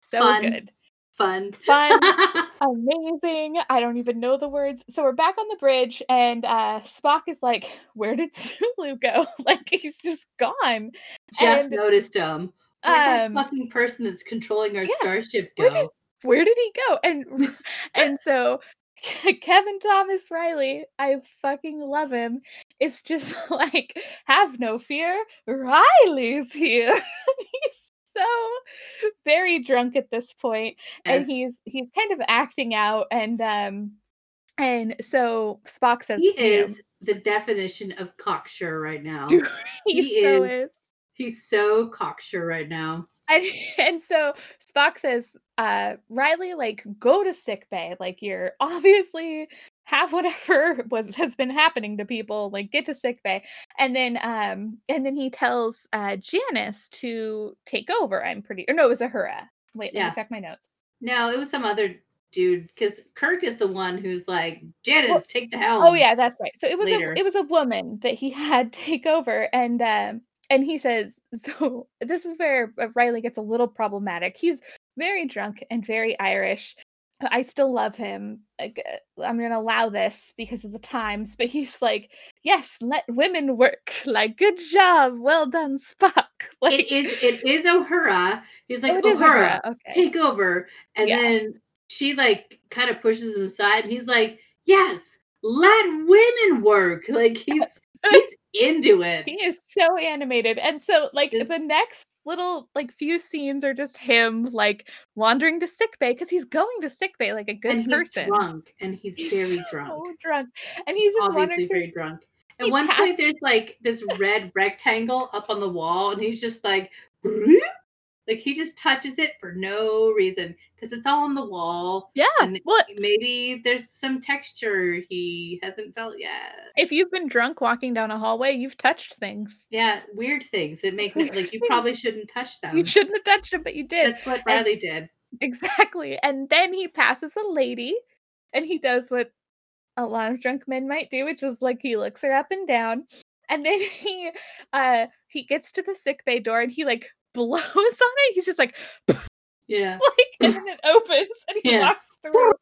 so Fun. good. Fun. Fun. Amazing. I don't even know the words. So we're back on the bridge, and uh Spock is like, Where did Sulu go? like he's just gone. Just And, noticed him. Where'd Um that fucking person that's controlling our yeah, starship where go? did- where did he go? And and so Kevin Thomas Riley, I fucking love him. It's just like, have no fear, Riley's here. he's so very drunk at this point, and Yes. he's he's kind of acting out, and um, and so Spock says he is the definition of cocksure right now. Dude, he, he so is. is. He's so cocksure right now. And, and so Spock says, uh, Riley, like, go to sick bay. Like, you're obviously have whatever was has been happening to people. Like, get to sick bay. And then um, and then he tells uh Janice to take over. I'm pretty or no, it was Uhura. Wait, let me check my notes. No, it was some other dude because Kirk is the one who's like, Janice, Well- take the helm. Oh yeah, that's right. So it was later. a it was a woman that he had take over, and um, and he says so. This is where uh, Riley gets a little problematic. He's very drunk and very Irish. I still love him. Like, uh, I'm gonna allow this because of the times, but he's like, yes, let women work. Like, good job, well done, Spock. Like, It is it is O'Hara. He's like, oh, is O'Hara, Okay. take over. And Yeah. then she like kind of pushes him aside and he's like, Yes, let women work. Like he's he's into it. he is so animated and so like This- the next little like few scenes are just him like wandering to sick bay because he's going to sick bay like a good and he's person drunk and he's, He's very so drunk. drunk and he's just Obviously wandering through very drunk. At he one passed- point there's like this red rectangle up on the wall and he's just like "Broop." Like he just touches it for no reason because it's all on the wall. Yeah and well maybe there's some texture he hasn't felt yet. If you've been drunk walking down a hallway you've touched things. Yeah weird things that make me like you probably shouldn't touch them. you shouldn't have touched them but you did. That's what riley did. Exactly. And then he passes a lady and he does what a lot of drunk men might do which is like he looks her up and down. And then he uh he gets to the sick bay door and he like blows on it. He's just like Yeah. like and then it opens and he Yeah. walks through.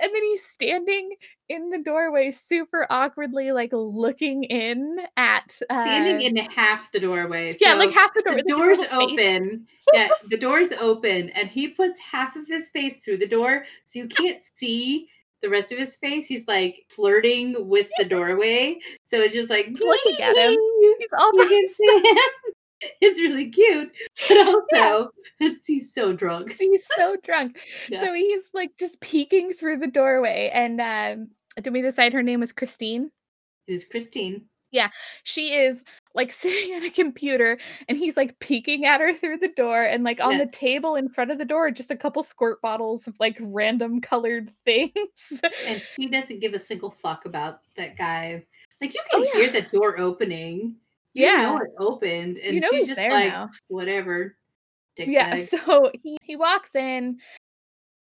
And then he's standing in the doorway, super awkwardly, like looking in at uh, Standing in half the doorway. yeah, like half the door. the door's open. Yeah, the door's open, and he puts half of his face through the door, so you can't see the rest of his face. He's like flirting with the doorway, so it's just like Looking at him. He's all You can see him. It's really cute, but also it's he's so drunk. he's so drunk. Yeah. So he's like just peeking through the doorway. And um, did we decide her name was Christine? It is Christine. Yeah, she is like sitting at a computer and he's like peeking at her through the door. And like on Yeah. the table in front of the door, just a couple squirt bottles of like random colored things. and she doesn't give a single fuck about that guy. Like you Oh, can yeah. hear the door opening. You Yeah. know it opened, and You know she's just like, now. whatever. Dick yeah bag. so he, he walks in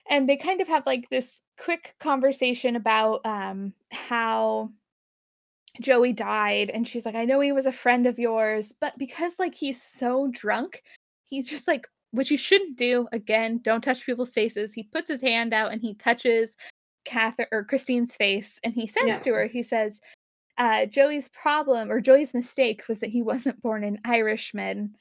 and they kind of have like this quick conversation about um how joey died and she's like i know he was a friend of yours but because like he's so drunk he's just like which you shouldn't do again don't touch people's faces he puts his hand out and he touches catherine or christine's face and he says Yeah. to her he says uh, Joey's problem or Joey's mistake was that he wasn't born an Irishman.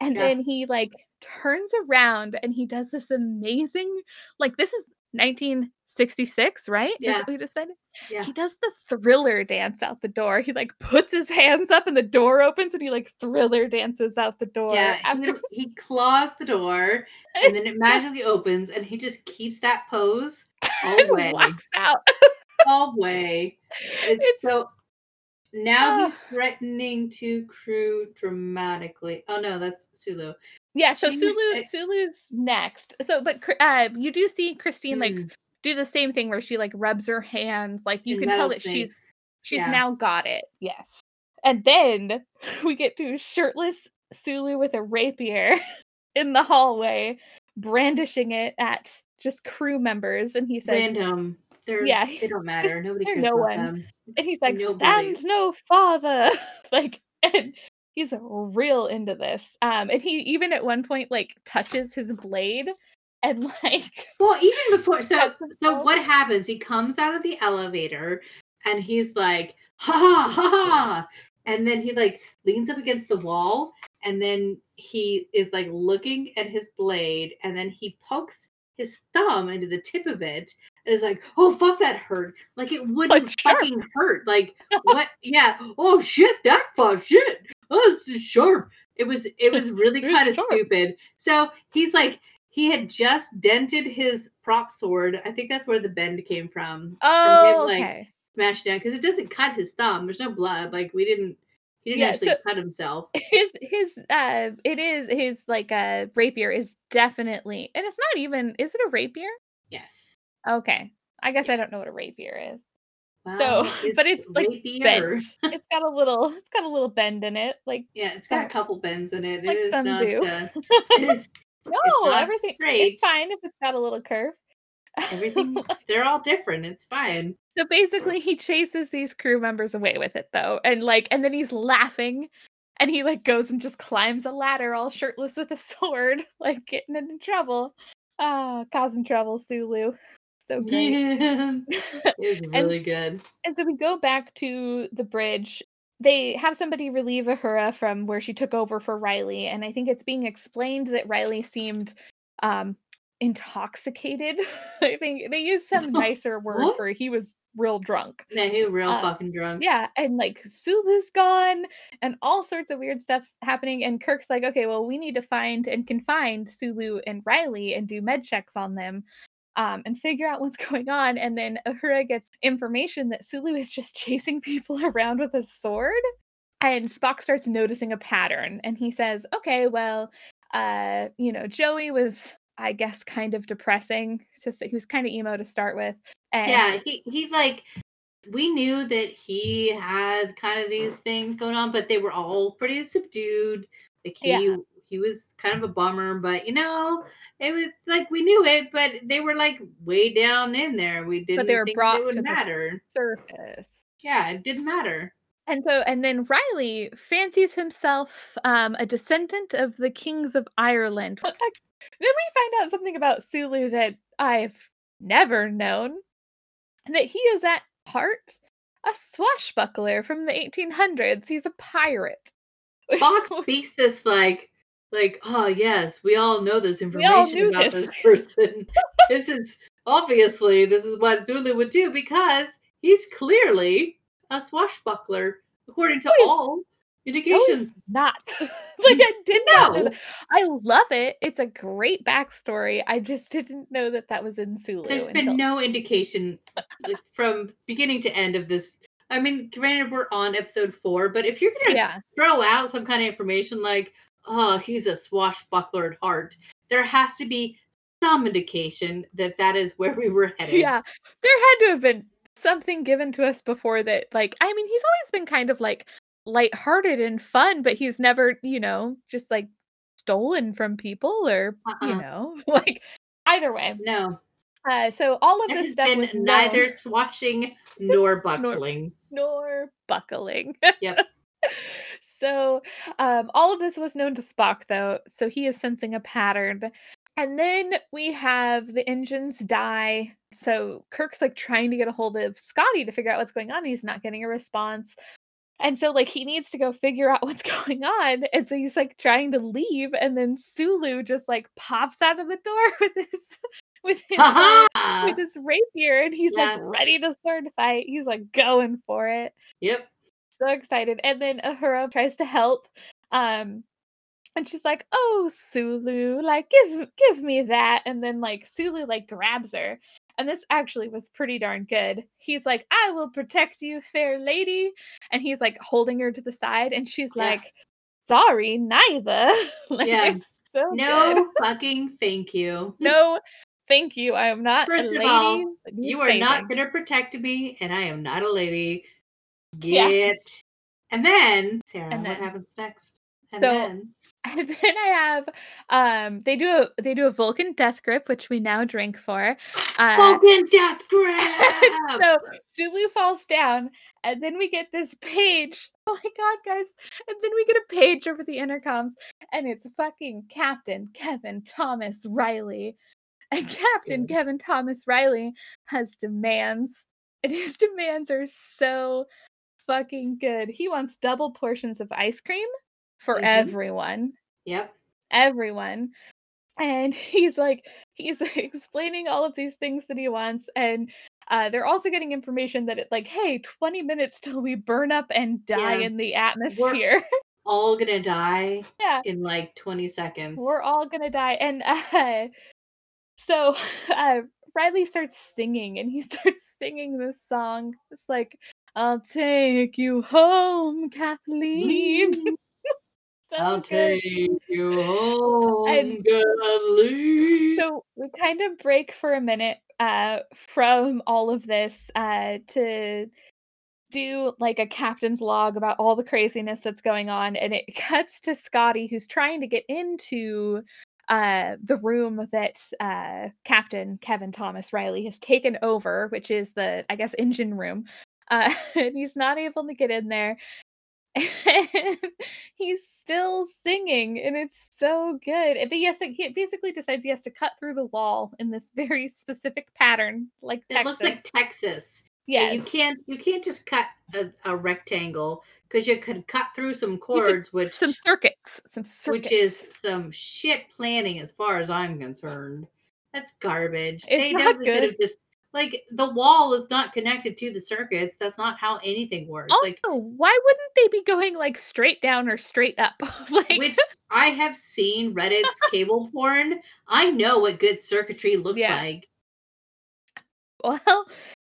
And Yeah. then he like turns around and he does this amazing, like, this is 1966, right? Is Yeah. what we just said? Yeah. He does the thriller dance out the door. He like puts his hands up and the door opens and he like thriller dances out the door. Yeah, he, after- he claws the door and then it magically opens and he just keeps that pose all way. walks out. All way. It's, It's- so now Ah. he's threatening to crew dramatically. Oh no, that's Sulu. Yeah, so She's- Sulu I- Sulu's next. So but uh you do see Christine like Mm, do the same thing where she like rubs her hands like you and can tell that she's she's yeah. now got it. Yes. And then we get to shirtless Sulu with a rapier in the hallway brandishing it at just crew members and he says random. They're Yeah, they don't matter. Nobody cares no about one. them. and he's like nobody. stand no father like and he's real into this um and he even at one point like touches his blade and like Well, even before so so what happens? He comes out of the elevator and he's like, ha ha ha ha. And then he like leans up against the wall and then he is like looking at his blade and then he pokes his thumb into the tip of it and is like, oh fuck that hurt. Like it wouldn't sharp. fucking hurt. Like what yeah. Oh shit, that fuck shit. Oh it's sharp. It was it was really kind of stupid. So he's like he had just dented his prop sword. I think that's where the bend came from. oh like, okay Smashed down because it doesn't cut his thumb. There's no blood. Like we didn't. He didn't Yeah, actually so- cut himself. his his uh it is his like uh rapier is definitely and it's not even is it a rapier Yes. Okay i guess i don't know what a rapier is Well, but it's, like, bent. it's got a little it's got a little bend in it like Yeah, it's got a couple bends in it. Like it is not. Uh, it is no everything straight. it's fine if it's got a little curve everything. they're all different. It's fine. so basically he chases these crew members away with it though and like and then he's laughing and he like goes and just climbs a ladder all shirtless with a sword like getting into trouble ah causing trouble sulu so great Yeah. it was really s- good. And so we go back to the bridge. They have somebody relieve Uhura from where she took over for Riley, and I think it's being explained that Riley seemed um intoxicated. I think they used some nicer word for he was real drunk. Yeah, he was real Uh, fucking drunk. Yeah, and like Sulu's gone, and all sorts of weird stuff's happening. And Kirk's like, okay, well, we need to find and can find Sulu and Riley and do med checks on them, um, and figure out what's going on. And then Uhura gets information that Sulu is just chasing people around with a sword. And Spock starts noticing a pattern, and he says, okay, well, uh, you know, Joey was. I guess kind of depressing. To say he was kind of emo to start with. And yeah he, he's like we knew that he had kind of these things going on but they were all pretty subdued like he Yeah. he was kind of a bummer but you know it was like we knew it but they were like way down in there we didn't but they were brought it would to the matter surface. yeah it didn't matter And so, and then Riley fancies himself um, a descendant of the kings of Ireland. then we find out something about Sulu that I've never known that he is at heart a swashbuckler from the 1800s. He's a pirate. Fox speaks this like, like, oh yes, we all know this information about this." this person. this is obviously this is what Sulu would do because he's clearly a swashbuckler, according to No, all indications. he's not. like I did not. know No. I love it. It's a great backstory. I just didn't know that that was in Sulu. There's until- been no indication like, from beginning to end of this. I mean, granted, we're on episode four, but if you're gonna Yeah, throw out some kind of information like, oh, he's a swashbuckler at heart, there has to be some indication that that is where we were headed. yeah. There had to have been something given to us before that. Like, I mean, he's always been kind of like lighthearted and fun, but he's never, you know, just like stolen from people or you Uh-uh. know, like either way. No, Uh, so all of this stuff been was neither swashing nor buckling. nor buckling. Yep. so um, all of this was known to Spock, though, so he is sensing a pattern. And then we have the engines die. So Kirk's like trying to get a hold of Scotty to figure out what's going on. He's not getting a response. And so like he needs to go figure out what's going on. And so he's like trying to leave. And then Sulu just like pops out of the door with his with his uh, with his rapier and he's like ready to start a fight. He's like going for it. Yep. So excited. And then Uhura tries to help. Um and she's like, "Oh, Sulu, like give give me that." And then like Sulu like grabs her. And this actually was pretty darn good. He's like, "I will protect you, fair lady." And he's like holding her to the side and she's Yeah. like, "Sorry, neither." like it's so good. No fucking thank you. No, thank you. I am not First a of lady. all, You are not going to protect me, and I am not a lady. Yeah. Get. And then, Sarah, And what happens next? And So- then, And then I have um they do a they do a Vulcan death grip, which we now drink for. Uh Vulcan death grip. so Sulu falls down, and then we get this page. Oh my god, guys! And then we get a page over the intercoms, and it's fucking Captain Kevin Thomas Riley. And Captain. Kevin Thomas Riley has demands, and his demands are so fucking good. He wants double portions of ice cream for Mhm. everyone yep. everyone. And he's like, he's explaining all of these things that he wants. And uh, they're also getting information that it like, hey, 20 minutes till we burn up and die Yeah. in the atmosphere. All gonna die yeah, in like 20 seconds. we're all gonna die. And uh, so uh, Riley starts singing and he starts singing this song. It's like, I'll take you home, Kathleen. so I'll good. take you home, And- Kathleen. so we kind of break for a minute uh from all of this uh to do like a captain's log about all the craziness that's going on and it cuts to Scotty who's trying to get into uh the room that uh captain Kevin Thomas Riley has taken over which is the I guess engine room uh and he's not able to get in there and he's still singing and it's so good but yes he basically decides he has to cut through the wall in this very specific pattern like it looks like Texas. Yeah you can't you can't just cut a, a rectangle because you could cut through some chords, which some circuits some circuits which is some shit planning as far as I'm concerned. That's garbage. It's they not definitely could good. have just like the wall is not connected to the circuits. That's not how anything works. also like why wouldn't they be going like straight down or straight up like which I have seen Reddit's cable porn. I know what good circuitry looks Yeah. like. well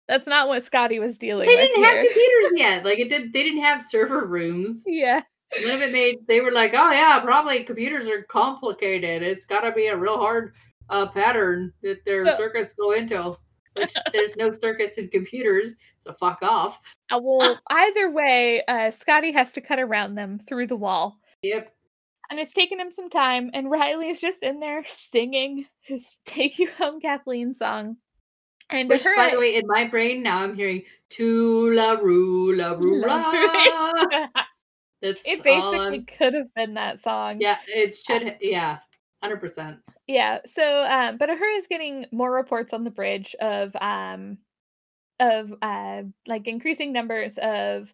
that's not what Scotty was dealing with. They didn't have computers yet. Like it did they didn't have server rooms. yeah None of it made they were like, oh yeah, probably computers are complicated. It's gotta be a real hard uh pattern that their So- circuits go into. Which there's no circuits in computers, so fuck off. Uh, well either way uh Scotty has to cut around them through the wall Yep. And it's taken him some time, and Riley's just in there singing his Take You Home Kathleen song. And Which, her, by the way, in my brain now I'm hearing "Tu la ru la ru la." That's it basically could have been that song. yeah, it should. Yeah, hundred percent. Yeah. So, um, but Uhura is getting more reports on the bridge of um, of uh, like increasing numbers of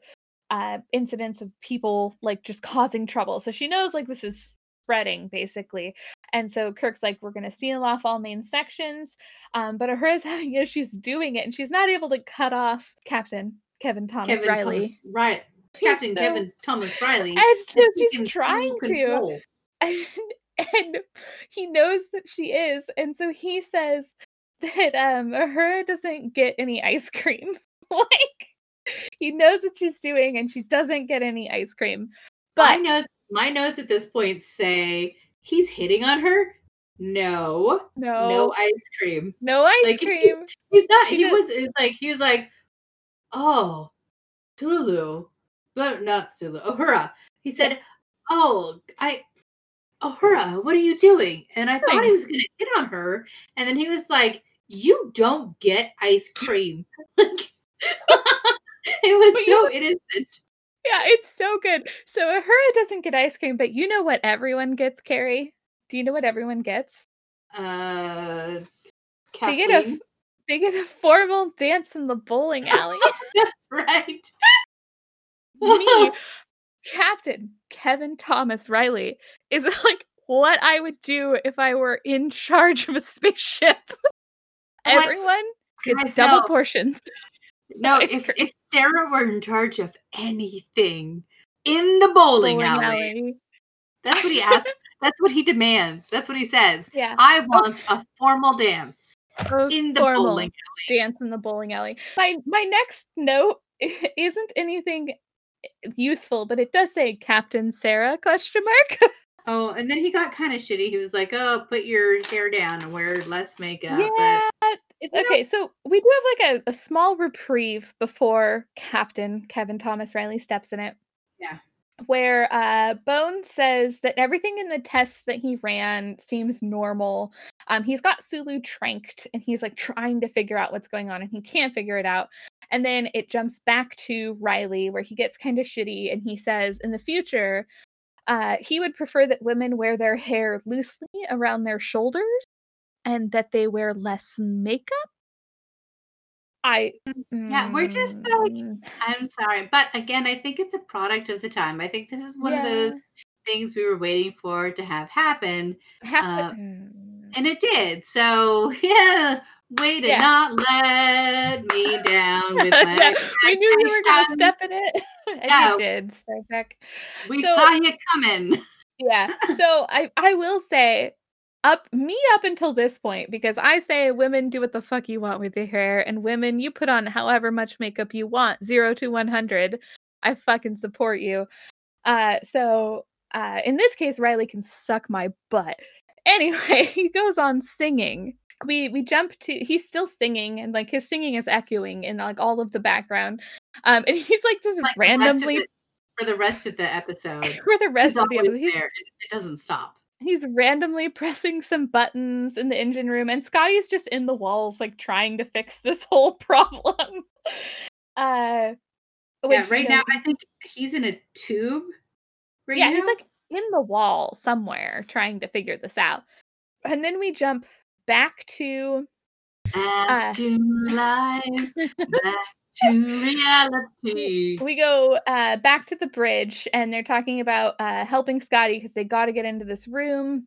uh incidents of people like just causing trouble. So she knows like this is spreading basically. And so Kirk's like, we're gonna seal off all main sections. Um, but Uhura's having issues doing it, and she's not able to cut off Captain Kevin Thomas Kevin Riley. Thomas, right? Captain So- Kevin Thomas Riley. And so she's trying to. and, and he knows that she is and so he says that um Uhura doesn't get any ice cream like he knows what she's doing and she doesn't get any ice cream my but notes, my notes at this point say he's hitting on her. No, no no ice cream. no ice Like, cream He's not. She he was like he was like, oh, Tulu, but not Tulu. Uhura. He said, oh, I. Uhura, what are you doing? And I thought he was going to hit on her, and then he was like, "You don't get ice cream." Like, it was But so innocent. yeah it's so good so Uhura doesn't get ice cream but you know what everyone gets Carrie do you know what everyone gets Uh, they get a they get a formal dance in the bowling alley that's right. me, Captain Kevin Thomas Riley, is like what I would do if I were in charge of a spaceship. Oh, what? Everyone gets double no. portions. No, if, if Sarah were in charge of anything in the bowling, Bowling alley, alley. that's what he asks. that's what he demands. That's what he says. Yeah. I oh. want a formal dance a in the bowling. dance in the bowling alley. My my next note isn't anything useful, but it does say Captain Sarah question mark. Oh, and then he got kind of shitty. He was like, "Oh, put your hair down and wear less makeup." yeah. it- you know- Okay, so we do have like a, a small reprieve before Captain Kevin Thomas Riley steps in it. Yeah. Where uh Bone says that everything in the tests that he ran seems normal. Um he's got Sulu tranked and he's like trying to figure out what's going on and he can't figure it out. And then it jumps back to Riley where he gets kind of shitty and he says in the future uh, he would prefer that women wear their hair loosely around their shoulders and that they wear less makeup. I Yeah, we're just, like, Mm, I'm sorry, but again, I think it's a product of the time. I think this is one of those things we were waiting for to have happen, hap- uh, mm. and it did. So yeah, way to Yeah. not let me down with my. Yeah, we knew you were gonna step in it, and Yeah. you did. So heck, We So- saw you coming. yeah. So I I will say up me up until this point because I say women do what the fuck you want with your hair and women you put on however much makeup you want 0 to 100 I fucking support you. Uh so uh in this case Riley can suck my butt. Anyway, he goes on singing. We we jump to he's still singing and like his singing is echoing in like all of the background. Um and he's like just Like, the randomly the- for the rest of the episode. for the rest of the episode there. It, doesn't stop. he's randomly pressing some buttons in the engine room and scotty's just in the walls like trying to fix this whole problem uh yeah, right you know, now I think he's in a tube. Right yeah now. he's like in the wall somewhere trying to figure this out and then we jump back to back uh, to life, back to reality. we go uh back to the bridge and they're talking about uh helping scotty because they got to get into this room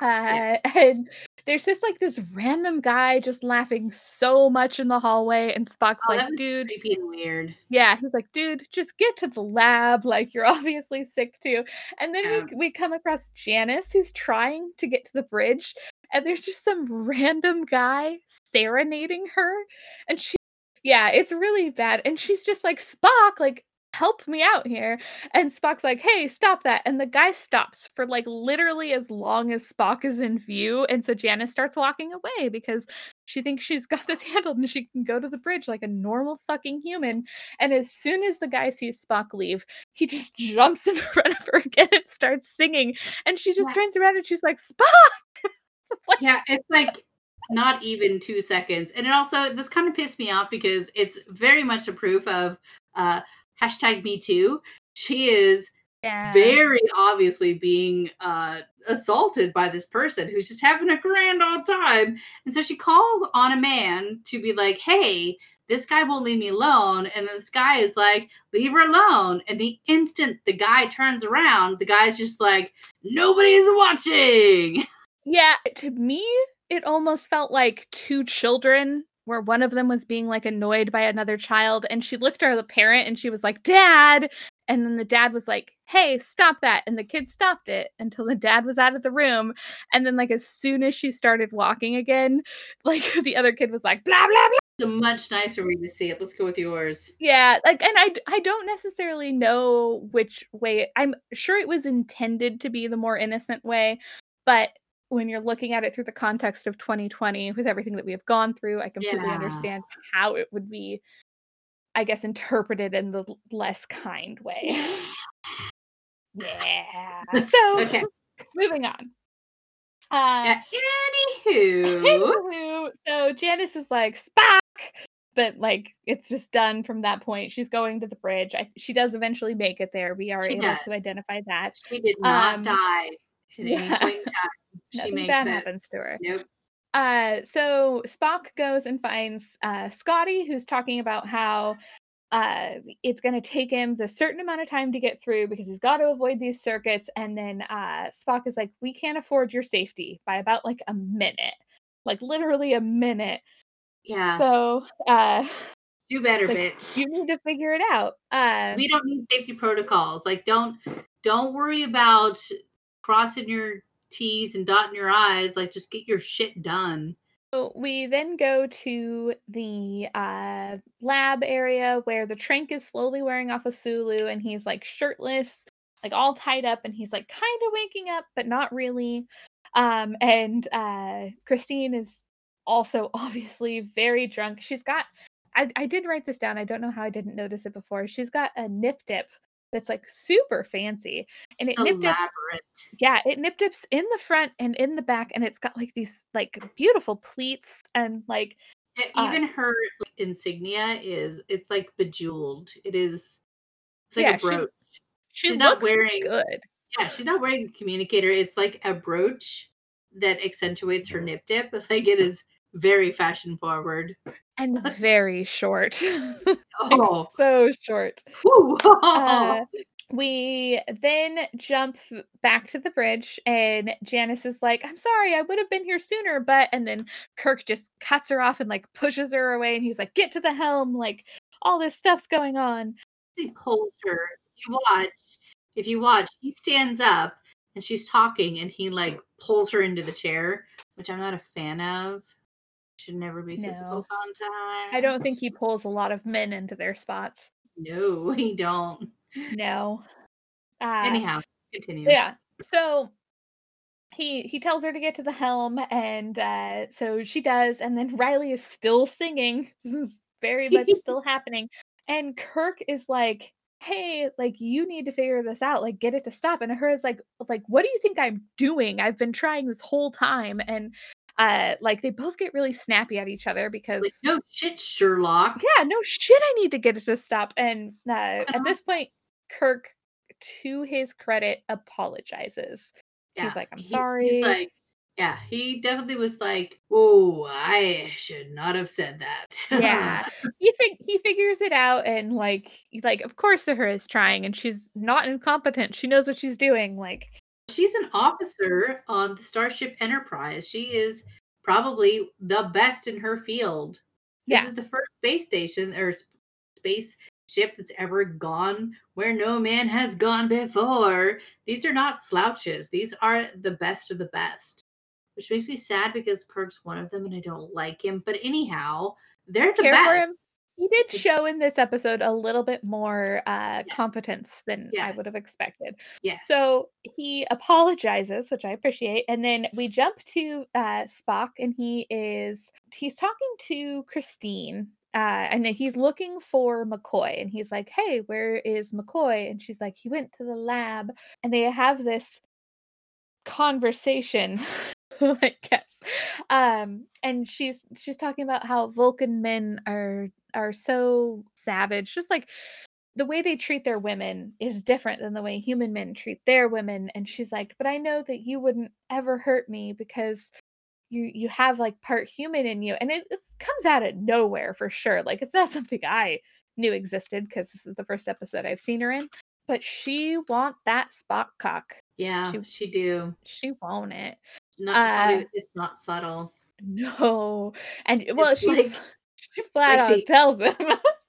uh Yes. and there's just like this random guy just laughing so much in the hallway and spock's Oh, like dude creepy and weird. Yeah, he's like, dude, just get to the lab. Like, you're obviously sick too. And then Yeah. we, we come across Janice, who's trying to get to the bridge, and there's just some random guy serenading her. And she, yeah, it's really bad. And she's just like, Spock, like, help me out here. And Spock's like, hey, stop that. And the guy stops for like literally as long as Spock is in view. And so Janice starts walking away because she thinks she's got this handled and she can go to the bridge like a normal fucking human. And as soon as the guy sees Spock leave, he just jumps in front of her again and starts singing. And she just Yeah. turns around and she's like, Spock! Yeah, it's like not even two seconds. And it also this kind of pissed me off because it's very much a proof of uh hashtag me too. She is Yeah. very obviously being uh assaulted by this person who's just having a grand old time. And so she calls on a man to be like, hey, this guy won't leave me alone. And this guy is like, leave her alone. And the instant the guy turns around, the guy's just like, nobody's watching. Yeah, to me, it almost felt like two children where one of them was being like annoyed by another child and she looked at the parent and she was like, "Dad." And then the dad was like, "Hey, stop that." And the kid stopped it until the dad was out of the room. And then like as soon as she started walking again, like the other kid was like, "Blah blah blah." It's a much nicer way to see it. Let's go with yours. Yeah, like and i i don't necessarily know which way. I'm sure it was intended to be the more innocent way, but when you're looking at it through the context of 2020 with everything that we have gone through, I completely Yeah. understand how it would be I guess interpreted in the less kind way. Yeah. So, Okay. moving on. Uh Yeah. Anywho. Anywho, so Janice is like Spock, but like it's just done from that point. She's going to the bridge. I, she does eventually make it there. We are She able does. to identify that. She did not Um, die at any point in time. She makes bad it. happens to her. Nope. Uh, so Spock goes and finds uh, Scotty, who's talking about how uh, it's going to take him the certain amount of time to get through because he's got to avoid these circuits. And then uh, Spock is like, "We can't afford your safety by about like a minute, like literally a minute." Yeah. So uh, Do better, like, bitch. you need to figure it out. Uh, we don't need safety protocols. Like don't don't worry about crossing your T's and dotting your I's. Like just get your shit done. So we then go to the uh, lab area where the Trank is slowly wearing off of Sulu and he's like shirtless, like all tied up, and he's like kind of waking up, but not really. Um, and uh, Christine is also obviously very drunk. She's got, I, I did write this down. I don't know how I didn't notice it before. She's got a nip dip that's like super fancy and it nip dips yeah, it nip dips in the front and in the back, and it's got like these like beautiful pleats and like Uh, Even her insignia is it's like bejeweled. It is it's like Yeah, a brooch. she She's looks not wearing- good. Yeah, she's not wearing a communicator. It's like a brooch that accentuates her nip dip. Like it is very fashion forward. and very short. Oh, so short. Uh, we then jump back to the bridge, and Janice is like, I'm sorry, I would have been here sooner, but and then Kirk just cuts her off and like pushes her away, and he's like, Get to the helm, like all this stuff's going on. he pulls her. You watch, if you watch, he stands up and she's talking, and he like pulls her into the chair, which I'm not a fan of. Should never be No. physical contact. I don't think he pulls a lot of men into their spots. No, he don't. No. Uh, Anyhow, continue. yeah so he he tells her to get to the helm and uh so she does and then riley is still singing this is very much still happening and kirk is like hey like you need to figure this out like get it to stop and her is like like what do you think i'm doing i've been trying this whole time and uh like they both get really snappy at each other because Like, no shit, Sherlock. yeah, no shit, I need to get it to stop. And uh, at this point, Kirk, to his credit, apologizes. Yeah, he's like, "I'm sorry." He's like, yeah, he definitely was like, oh I should not have said that." Yeah, he fig- he figures it out, and like, like of course, her is trying, and she's not incompetent. She knows what she's doing. Like, she's an officer on the Starship Enterprise. She is probably the best in her field. This Yeah. is the first space station or space ship that's ever gone where no man has gone before. These are not slouches. These are the best of the best. Which makes me sad because Kirk's one of them and I don't like him. But anyhow, they're the care best. He did show in this episode a little bit more uh, Yes. competence than I would have expected. Yes. So he apologizes, which I appreciate, and then we jump to uh, Spock, and he is he's talking to Christine, uh, and then he's looking for McCoy, and he's like, "Hey, where is McCoy?" And she's like, "He went to the lab," and they have this conversation I guess. Um, and she's she's talking about how Vulcan men are are so savage, just like the way they treat their women is different than the way human men treat their women. And she's like, but I know that you wouldn't ever hurt me because you you have like part human in you, and it, it comes out of nowhere for sure. Like it's not something I knew existed because this is the first episode I've seen her in. But she want that spot cock. Yeah, She- she, do. She want it. Not, it's not Uh, even- it's not subtle. No, and well, It's she like- she flat like out the- tells him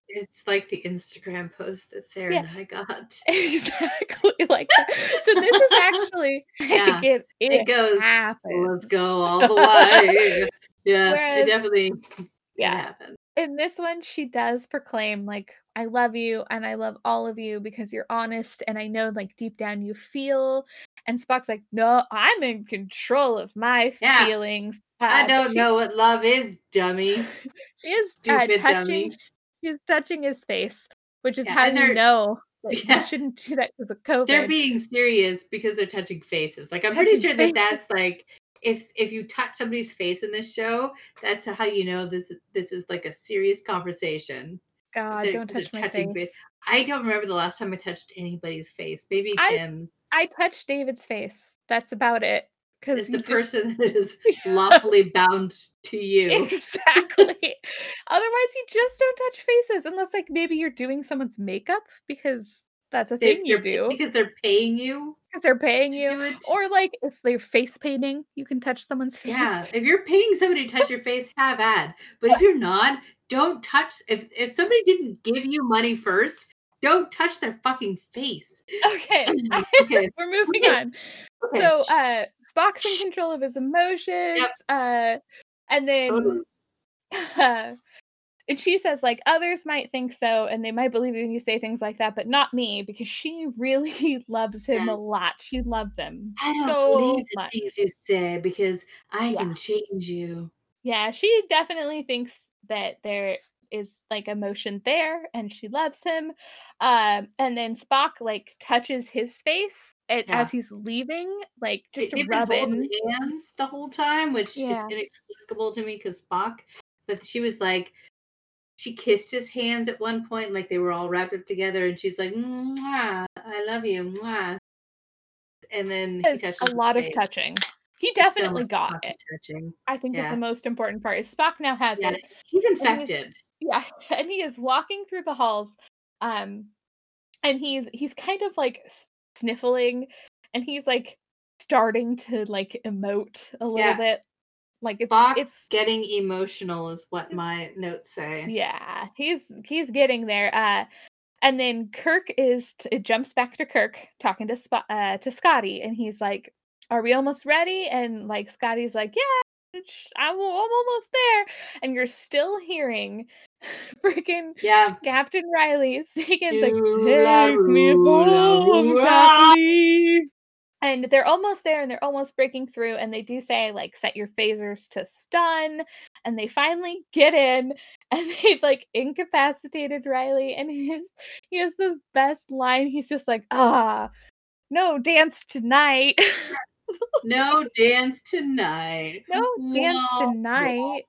It's like the Instagram post that Sarah Yeah. and I got. exactly like that. So this is actually Yeah, like it. It, it goes. Let's go all the way. yeah, Whereas- it definitely it Yeah. happened. in this one she does proclaim like i love you and i love all of you because you're honest and i know like deep down you feel and spock's like no i'm in control of my Yeah. feelings I Uh, but don't she- know what love is, dummy. she is uh, touching dummy. she's touching his face which is Yeah, how you know that Yeah. you shouldn't do that because of covid They're being serious because they're touching faces. Like I'm pretty sure that faces. that's like if if you touch somebody's face in this show, that's how you know this this is like a serious conversation. God don't touch my face face. I don't remember the last time I touched anybody's face. Maybe I- Tim's i touched david's face that's about it because the person that is lawfully bound to you. exactly. Otherwise, you just don't touch faces unless, like, maybe you're doing someone's makeup because that's a They- thing you do because they're paying you because they're paying you. Or like if they're face painting, you can touch someone's face. Yeah, if you're paying somebody to touch your face, have at. But if you're not, don't touch. If if somebody didn't give you money first, don't touch their fucking face. Okay. Okay, We're moving Okay. on. okay. So uh Spock's in control of his emotions. Uh and then Totally. And she says like others might think so and they might believe you when you say things like that but not me because she really loves him Yeah. a lot she loves him I don't so believe the much. things you say because I Yeah. can change you. yeah she definitely thinks that there is like emotion there and she loves him um and then spock like touches his face and, Yeah. as he's leaving like just to They've rub in hands the whole time, which Yeah. is inexplicable to me because Spock. But she was like, she kissed his hands at one point, like they were all wrapped up together, and she's like, Mwah, "I love you," mwah. and then a lot of touching he definitely much got it Touching. i think is the most important part is spock now has Yeah, it he's he's- infected. yeah and he is walking through the halls um and he's he's kind of like sniffling and he's like starting to like emote a little Yeah. bit like it's Spock's it's getting emotional, is what my notes say. yeah he's he's getting there uh and then kirk is t- it jumps back to kirk talking to Spot, uh to scotty and he's like are we almost ready and like scotty's like yeah i'm, I'm almost there and you're still hearing freaking Yeah, Captain Riley singing like "Take me home. And they're almost there, and they're almost breaking through. And they do say like, "Set your phasers to stun." And they finally get in, and they like incapacitated Riley. And he has he has the best line. He's just like, "Ah, no dance tonight, no dance tonight. no dance tonight."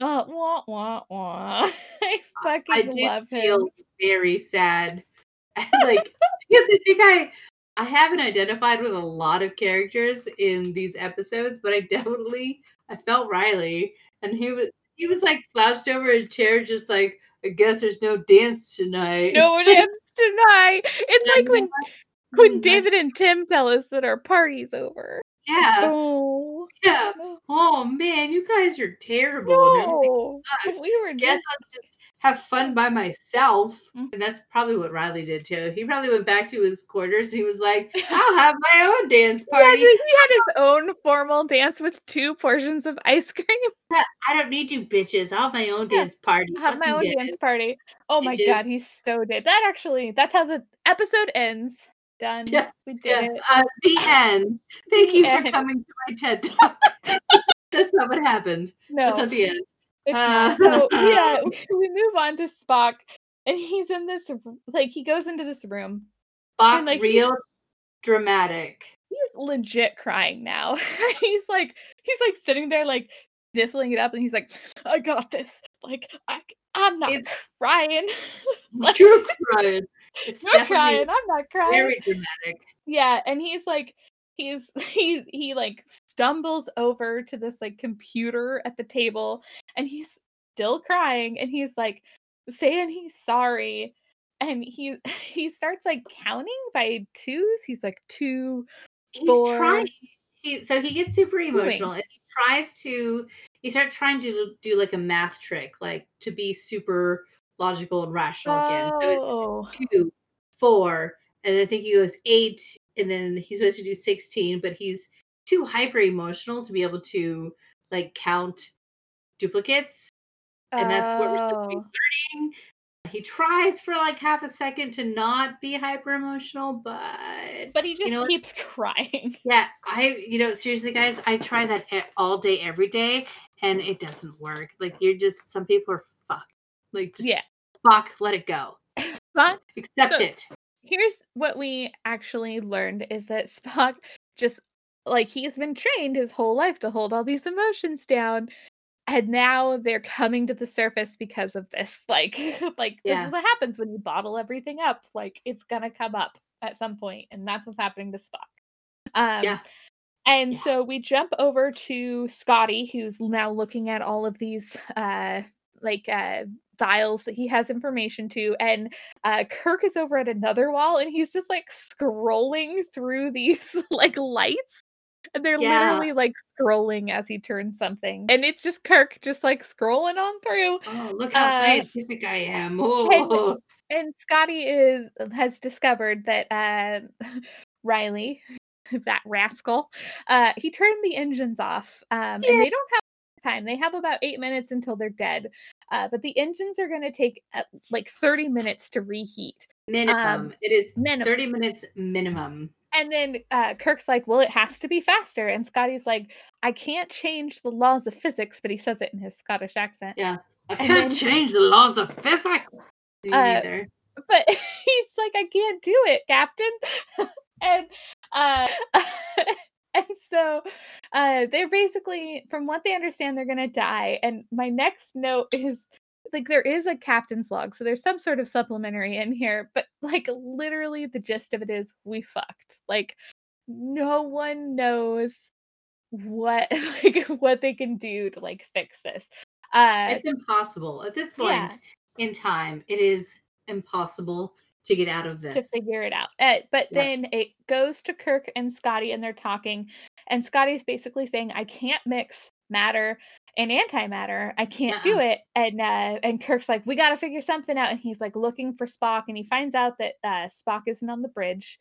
Uh, wah wah wah. I fucking I did love him. I feel very sad. like because I think I I haven't identified with a lot of characters in these episodes, but I definitely I felt Riley and he was he was like slouched over a chair just like I guess there's no dance tonight. no dance tonight. It's like when when Mhm. David and Tim tell us that our party's over. Yeah. Oh, Yeah. Oh man, you guys are terrible. and no. sucks. We were guess just I'll just have fun by myself. Mhm. And that's probably what Riley did too. He probably went back to his quarters and he was like, I'll have my own dance party. he had his own formal dance with two portions of ice cream. I don't need you bitches. I'll have my own Yeah, dance party. I'll have my own dance it. party. Oh my Bitches. god, he so did. That actually, that's how the episode ends. Done. Yeah, we did Yeah, it. uh, the end. Thank The you for coming to my TED Talk. that's not what happened. No, That's not the end. Uh. So yeah, we, move on to Spock, and he's in this like he goes into this room. Spock, like, he's- real dramatic. He's legit crying now. he's like he's like sitting there like sniffling it up and he's like, I got this. Like I I'm not It's- crying. Like, You're crying. It's You're crying. I'm not crying. very dramatic. Yeah, and he's like he's he he like stumbles over to this like computer at the table and he's still crying and he's like saying he's sorry and he he starts like counting by twos. He's like two He's For- trying. He so he gets super Doing. emotional and he tries to. He starts trying to do like a math trick, like to be super logical and rational again. So it's Oh, two, four, and I think he goes eight, and then he's supposed to do sixteen, but he's too hyper emotional to be able to like count duplicates, and that's what we're supposed to be oh. learning. He tries for like half a second to not be hyper emotional, but but he just know what? keeps crying. yeah, I you know seriously, guys, I try that all day, every day, and it doesn't work. Like you're just some people are fucked. Like just Yeah. fuck, let it go, Spock, accept So- it. Here's what we actually learned is that Spock just like he's been trained his whole life to hold all these emotions down. And now they're coming to the surface because of this. Like, like this is what happens when you bottle everything up. Like it's gonna come up at some point, and that's what's happening to Spock. Um, Yeah. And Yeah. so we jump over to Scotty, who's now looking at all of these uh like uh dials that he has information to, and uh Kirk is over at another wall and he's just like scrolling through these like lights. And they're Yeah. literally like scrolling as he turns something. And it's just Kirk just like scrolling on through. Oh, look how Uh, scientific I am. Oh, And Scotty is has discovered that uh Riley, that rascal, uh he turned the engines off. Um and they don't have time. They have about 8 minutes until they're dead. Uh but the engines are going to take uh, like 30 minutes to reheat. minimum. it is Minimum. 30 minutes minimum. And then uh, Kirk's like, well, it has to be faster. And Scotty's like, I can't change the laws of physics, but he says it in his Scottish accent. Yeah. I can't then- change the laws of physics. Me Uh, neither. But he's like, I can't do it, Captain. and uh, and so uh, they're basically, from what they understand, they're gonna die. And my next note is like there is a captain's log, so there's some sort of supplementary in here, but like literally the gist of it is we fucked. Like no one knows what like what they can do to like fix this. Uh It's impossible. At this yeah. point in time, it is impossible to get out of this. to figure it out. Uh, but Yeah. then it goes to Kirk and Scotty, and they're talking, and Scotty's basically saying, "I can't mix matter and antimatter. I can't do Uh-uh. it." And uh, and Kirk's like, "We got to figure something out." And he's like looking for Spock, and he finds out that uh, Spock isn't on the bridge.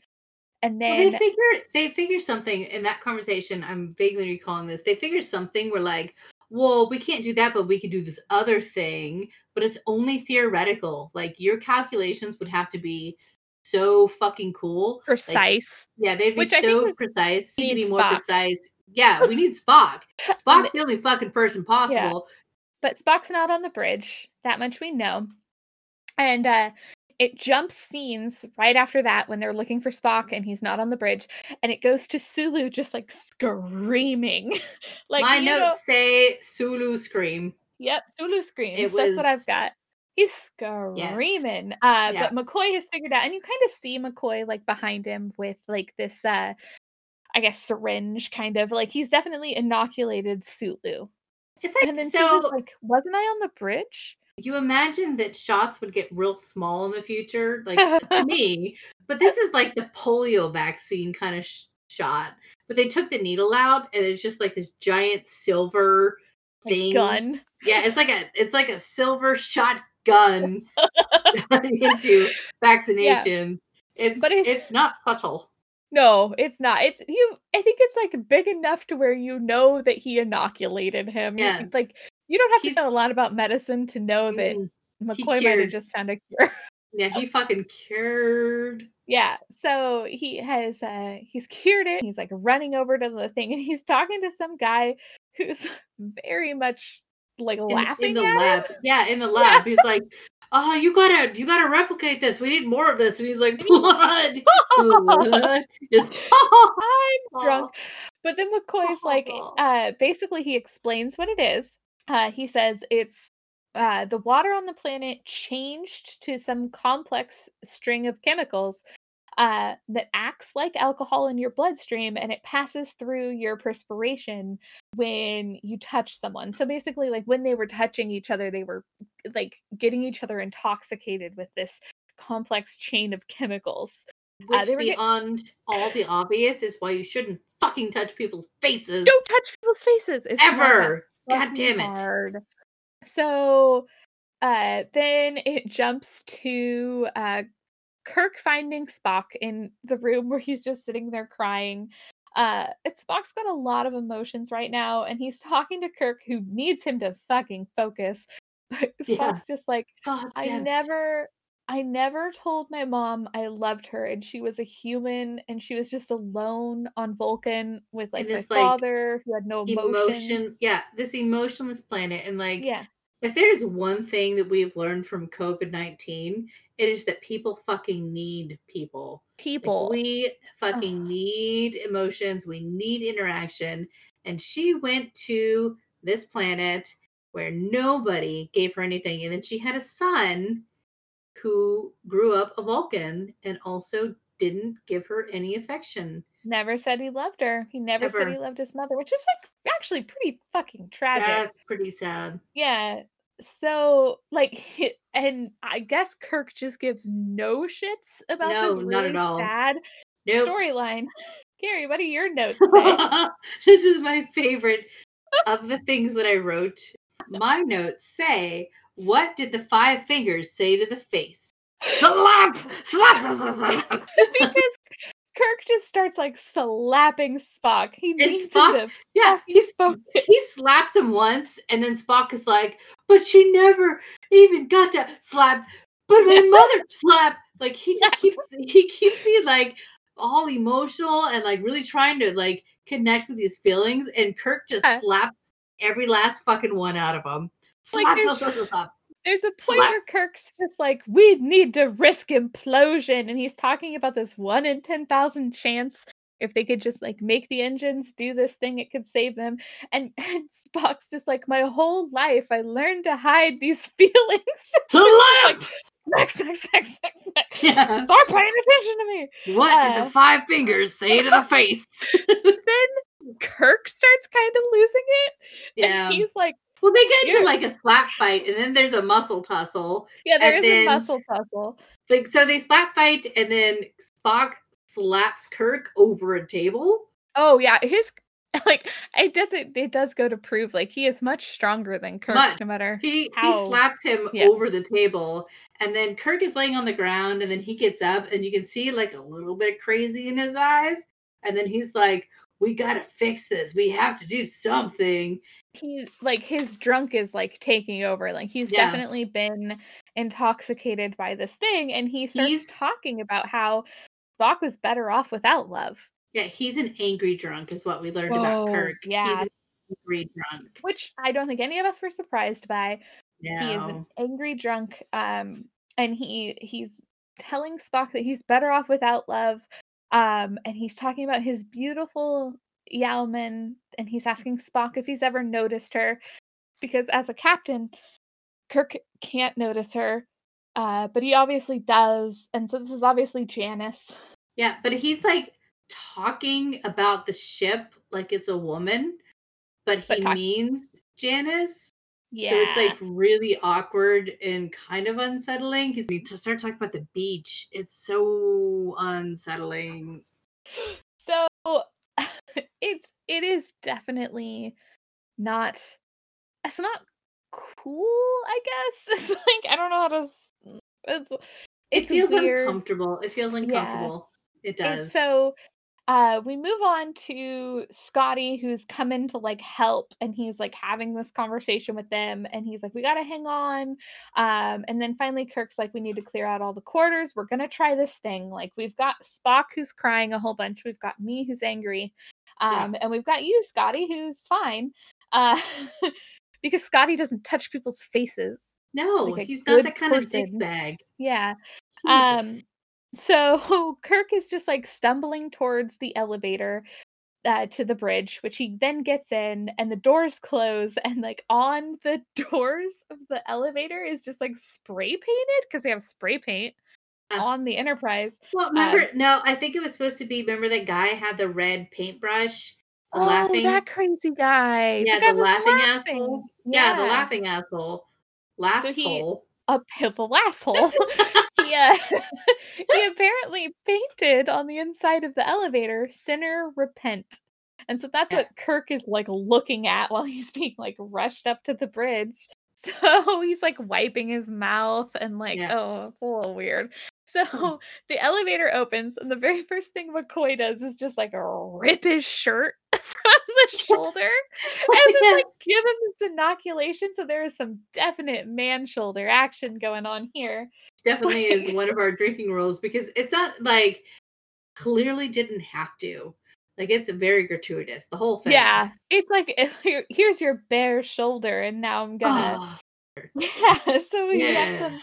And Well, then they figure they figure something in that conversation. I'm vaguely recalling this. They figure something where like, well, we can't do that, but we can do this other thing. But it's only theoretical. Like your calculations would have to be so fucking cool. Like, precise. yeah, they'd be Which so precise. You could need be more Spock. precise. Yeah, we need Spock. Spock's the only fucking person possible. but Spock's not on the bridge. That much we know. And uh it jumps scenes right after that when they're looking for Spock and he's not on the bridge, and it goes to Sulu just like screaming. like My notes know- say Sulu scream. yep, Sulu screams. It That's what I've got. He's screaming. Uh Yeah. but McCoy has figured out, and you kind of see McCoy like behind him with like this uh I guess syringe kind of like he's definitely inoculated Sulu. It's like And then so. Sulu's like, wasn't I on the bridge? You imagine that shots would get real small in the future, like to me. But this is like the polio vaccine kind of sh- shot. But they took the needle out, and it's just like this giant silver thing. gun. Yeah, it's like a it's like a silver shotgun into vaccination. It's But if- it's not subtle. No, it's not. It's you. I think it's like big enough to where you know that he inoculated him. Yes. Like you don't have He's- to know a lot about medicine to know that Mm, McCoy might have just found a cure. Yeah, he fucking cured. yeah. So he has uh he's cured it. He's like running over to the thing and he's talking to some guy who's very much like in, laughing in the at lab. him. Yeah, in the lab. He's like, "Oh, you gotta, you gotta replicate this. We need more of this." And he's like, "Blood, blood." Just, I'm drunk. But then McCoy's like, uh, basically, he explains what it is. Uh, he says it's uh, the water on the planet changed to some complex string of chemicals uh, that acts like alcohol in your bloodstream and it passes through your perspiration when you touch someone. So basically, like when they were touching each other, they were like getting each other intoxicated with this complex chain of chemicals. Which Uh, were get- beyond all the obvious is why you shouldn't fucking touch people's faces Don't touch people's faces. It's ever. God damn it. hard. So uh then it jumps to uh Kirk finding Spock in the room where he's just sitting there crying. Uh and Spock's got a lot of emotions right now and he's talking to Kirk who needs him to fucking focus. But Yeah. Spock's just like God I never I never told my mom I loved her and she was a human and she was just alone on Vulcan with like my this, like, father who had no emotions. emotion yeah this emotionless planet and like Yeah. if there's one thing that we've learned from covid-19 it is that people fucking need people Like, People. we fucking Ugh. need emotions we need interaction and she went to this planet where nobody gave her anything and then she had a son who grew up a vulcan and also didn't give her any affection never said he loved her. He never said he loved his mother, which is like actually pretty fucking tragic. that's pretty sad Yeah. So like and I guess Kirk just gives no shits about No, this not really at all. sad nope. storyline. Carrie, what do your notes say? this is my favorite of the things that I wrote. My notes say, "What did the five fingers say to the face?" Slap, slap, slap, slap, slap. because Kirk just starts like slapping Spock. He needs Spock- him Yeah, fucking he s- he slaps him once, and then Spock is like, "But she never even got to slap." But my mother slapped. Like he just keeps he keeps me like all emotional and like really trying to like connect with his feelings, and Kirk just Yeah. slaps every last fucking one out of them. Like, there's-. There's a point where Kirk's just like, we need to risk implosion. And he's talking about this one in 10,000 chance if they could just like make the engines do this thing, it could save them. And, and Spock's just like, my whole life, I learned to hide these feelings. Slap! smack, smack, smack, smack, smack. Yeah. Start paying attention to me. What did Uh, the five fingers say to the face? then Kirk starts kind of losing it. yeah. And he's like, Well, they get into You're- like a slap fight, and then there's a muscle tussle. yeah, there is then- a muscle puzzle. Like so, they slap fight, and then Spock slaps Kirk over a table. Oh yeah, his like it doesn't it does go to prove like he is much stronger than Kirk Much. no matter He How- he slaps him yeah. over the table, and then Kirk is laying on the ground, and then he gets up, and you can see like a little bit of crazy in his eyes, and then he's like, "We gotta fix this. We have to do something." he like his drunk is like taking over like he's Yeah. definitely been intoxicated by this thing and he starts He's- talking about how Spock was better off without love Yeah, he's an angry drunk, is what we learned about Whoa, Kirk. he's yeah. an angry drunk. which I don't think any of us were surprised by No. he is an angry drunk um and he he's telling spock that he's better off without love um and he's talking about his beautiful yeoman and he's asking spock if he's ever noticed her because as a captain kirk can't notice her uh but he obviously does and so this is obviously janice Yeah, but he's like talking about the ship like it's a woman, but But he talk- means Janice. Yeah So it's like really awkward and kind of unsettling because to start talking about the beach, it's so unsettling. so it's it is definitely not it's not cool i guess it's like i don't know how to s- it's It feels weird. uncomfortable. It feels uncomfortable. It And does. so uh we move on to Scotty who's come in to like help and he's like having this conversation with them and he's like we got to hang on. Um and then finally Kirk's like we need to clear out all the quarters. We're going to try this thing. Like we've got Spock who's crying a whole bunch. We've got me who's angry. Yeah. um and we've got you Scotty who's fine. Uh because Scotty doesn't touch people's faces. No, like he's not that kind of dick bag. yeah. Um, Jesus. So Kirk is just like stumbling towards the elevator uh, to the bridge, which he then gets in, and the doors close, and like on the doors of the elevator is just like spray painted because they have spray paint Uh, on the Enterprise. Well, remember, no, I think it was supposed to be. Remember that guy had the red paintbrush, the Oh, laughing. that crazy guy! yeah, guy the laughing, laughing. asshole. Yeah. the laughing asshole. Laughs he- hole. A pivotal asshole. he, uh, he apparently painted on the inside of the elevator, sinner repent. And so that's Yeah. what Kirk is like looking at while he's being like rushed up to the bridge. So he's like wiping his mouth and like, Yeah. oh, it's a little weird. So the elevator opens, and the very first thing McCoy does is just like rip his shirt from the shoulder and then like give him this inoculation. So there is some definite man shoulder action going on here. definitely is one of our drinking rules because it's not like clearly didn't have to. Like it's very gratuitous. The whole thing. Yeah, it's like here's your bare shoulder, and now I'm gonna Oh, yeah. So we have Yeah. some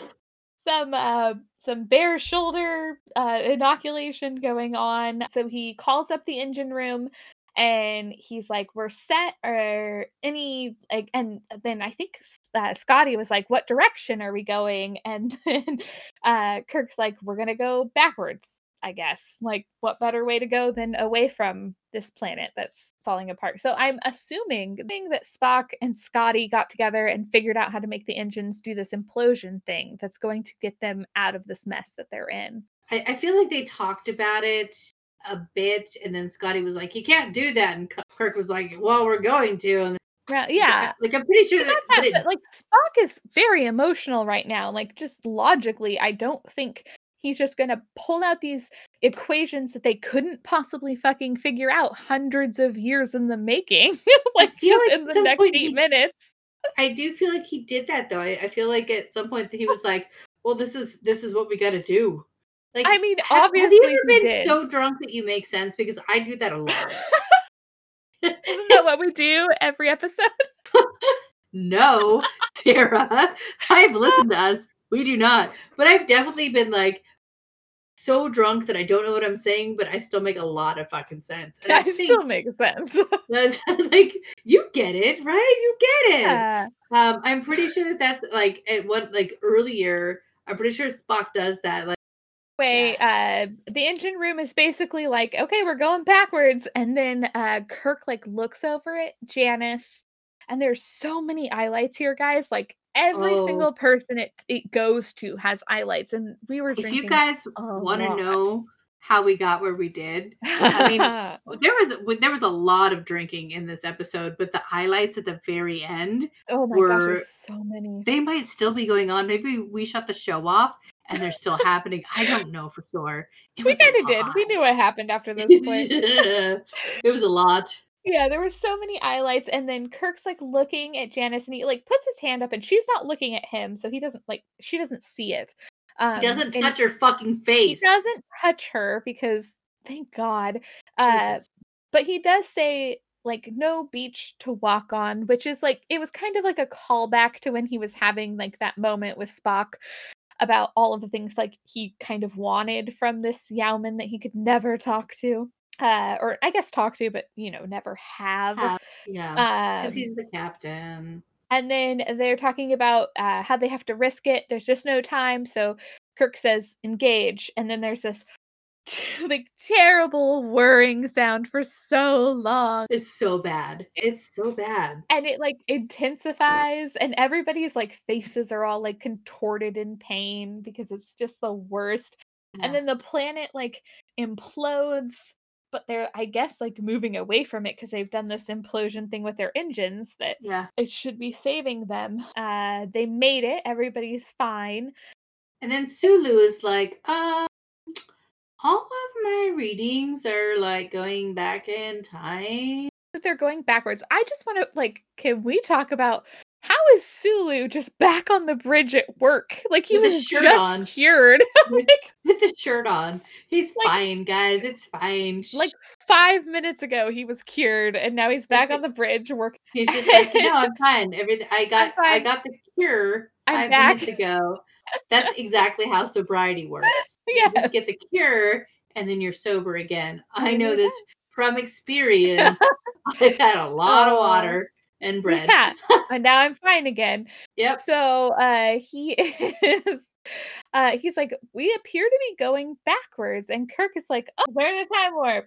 some uh some bare shoulder uh inoculation going on. So he calls up the engine room and he's like we're set or any like and then i think uh, scotty was like what direction are we going? And then uh kirk's like we're gonna go backwards i guess. Like what better way to go than away from this planet that's falling apart? So i'm assuming thing that spock and scotty got together and figured out how to make the engines do this implosion thing that's going to get them out of this mess that they're in. I, I feel like they talked about it a bit, and then Scotty was like, "You can't do that," and Kirk was like, "Well, we're going to." And Right, yeah like I'm pretty sure that, that, that it- like Spock is very emotional right now. Like just logically, I don't think he's just gonna pull out these equations that they couldn't possibly fucking figure out hundreds of years in the making, like just like in the next eight he- minutes. I do feel like he did that though. I, I feel like at some point he was like, "Well, this is this is what we got to do." Like, I mean, have, have you ever been so drunk that you make sense? Because I do that a lot. Isn't that what we do every episode? no, Tara. I've listened to us. We do not, but I've definitely been like so drunk that I don't know what I'm saying, but I still make a lot of fucking sense. And I That still makes sense. like you get it, right? You get it. yeah. Um, I'm pretty sure that that's like at what like earlier. I'm pretty sure Spock does that. Like, way uh the engine room is basically like okay we're going backwards and then uh kirk like looks over at janice and there's so many highlights here guys like every Oh. single person it, it goes to has highlights and we were if you guys want to know how we got where we did, i mean, there was there was a lot of drinking in this episode, but the highlights at the very end, oh my were- gosh so many they might still be going on. Maybe we shut the show off and they're still happening. I don't know for sure. It we kind of did we knew what happened after this point it was a lot. Yeah, there were so many highlights, and then Kirk's like looking at Janice, and he like puts his hand up, and she's not looking at him, so he doesn't like she doesn't see it. Um, doesn't touch your fucking face. He doesn't touch her because thank God. Uh, but he does say like no beach to walk on, which is like it was kind of like a callback to when he was having like that moment with Spock about all of the things like he kind of wanted from this yeoman that he could never talk to. Uh, or I guess talk to, but you know, never have. Have- yeah, because Um, he's the captain. and then they're talking about uh, how they have to risk it. There's just no time. So Kirk says, engage. And then there's this like terrible whirring sound for so long. It's so bad. It's so bad. And it like intensifies, and everybody's like faces are all like contorted in pain because it's just the worst. Yeah. And then the planet like implodes, but they're, I guess, like moving away from it because they've done this implosion thing with their engines that yeah. it should be saving them. Uh, they made it. Everybody's fine. And then Sulu is like, uh, all of my readings are like going back in time. But they're going backwards. I just want to like, can we talk about how is Sulu just back on the bridge at work? Like he With was shirt just on. cured with, with the shirt on. He's Like- fine, guys. It's fine. like five minutes ago. He was cured, and now he's back on the bridge working. he's just like, no, I'm fine. Everything I got, I got the cure I'm 5 back. minutes ago. That's exactly how sobriety works. You get the cure, and then you're sober again. I know this from experience, I've had a lot of Oh. water and bread. Yeah, and now I'm fine again. Yep. So uh he is uh he's like, we appear to be going backwards, and Kirk is like, oh, we're in a time warp.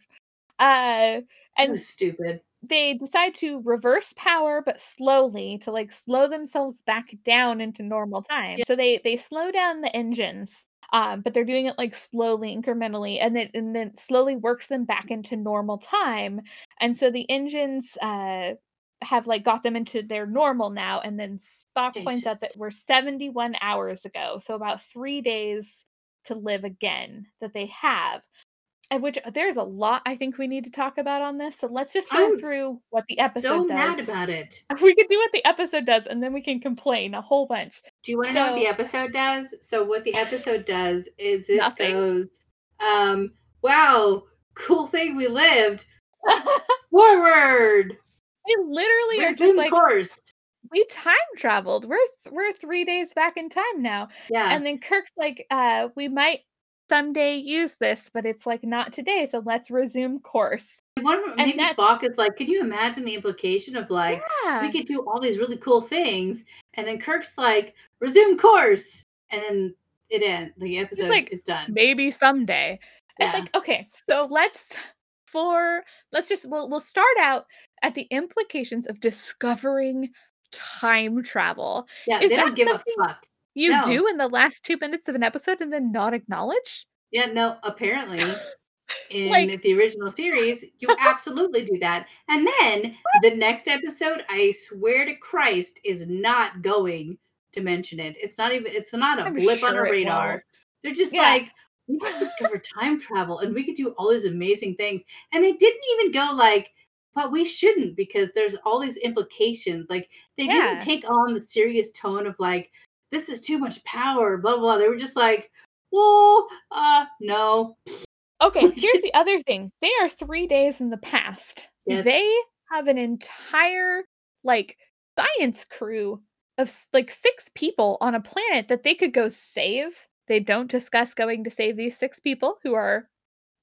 Uh and stupid. They decide to reverse power but slowly to like slow themselves back down into normal time. So they they slow down the engines. Um, but they're doing it like slowly, incrementally, and then and then slowly works them back into normal time. And so the engines uh have like got them into their normal now. And then Spock points out that we're 71 hours ago, so about three days to live again that they have. And which there's a lot I think we need to talk about on this. So let's just go I'm through what the episode So does. mad about it. We can do what the episode does, and then we can complain a whole bunch. Do you want to know what the episode does? So what the episode does is it Nothing. goes, um, wow, cool thing we lived. Forward. we literally are just like course. we time traveled. We're th- we're three days back in time now, Yeah. and then Kirk's like, uh, we might someday use this, but it's like not today. So let's resume course. One of maybe Spock is like, could you imagine the implication of like yeah, we could do all these really cool things, and then Kirk's like, resume course, and then it ends. The episode like, is done. maybe someday. And Yeah. like, okay, so let's for let's just we'll we'll start out at the implications of discovering time travel. Yeah, is they don't give a fuck. You No. do in the last two minutes of an episode and then not acknowledge? Yeah, no, apparently in Like- the original series, you absolutely do that. And then the next episode, I swear to Christ, is not going to mention it. It's not even it's not a I'm blip on a radar. They're just Yeah. like, we just discovered time travel and we could do all these amazing things. And they didn't even go like, but we shouldn't because there's all these implications. Like they Yeah. didn't take on the serious tone of like, this is too much power, blah blah. They were just like, well, uh, no. Okay, here's the other thing. They are three days in the past. Yes. They have an entire like science crew of like six people on a planet that they could go save. They don't discuss going to save these six people who are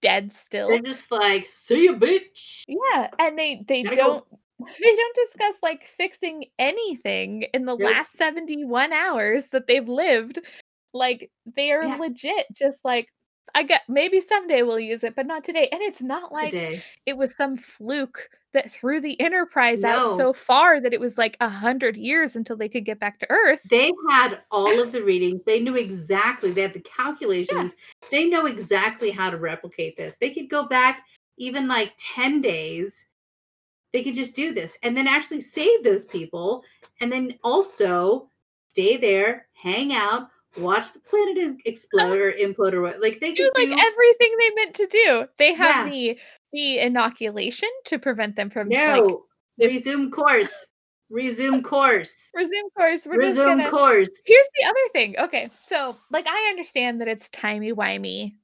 dead still. They're just like, see you, bitch. Yeah, and they they Gotta go. they don't discuss like fixing anything in the last 71 hours that they've lived. Like they are Yeah. legit just like I get maybe someday we'll use it, but not today. And it's not like today. it was some fluke that threw the Enterprise out so far that it was like a hundred years until they could get back to Earth. They had all of the readings. They knew exactly. They had the calculations. They know exactly how to replicate this. They could go back even like 10 days. They could just do this and then actually save those people and then also stay there, hang out, watch the planet explode or implode or what. Like they do like do everything they meant to do. They have Yeah. the the inoculation to prevent them from like no this- resume course. Resume course. resume course. We're just Resume gonna course. Here's the other thing. Okay, so like I understand that it's timey wimey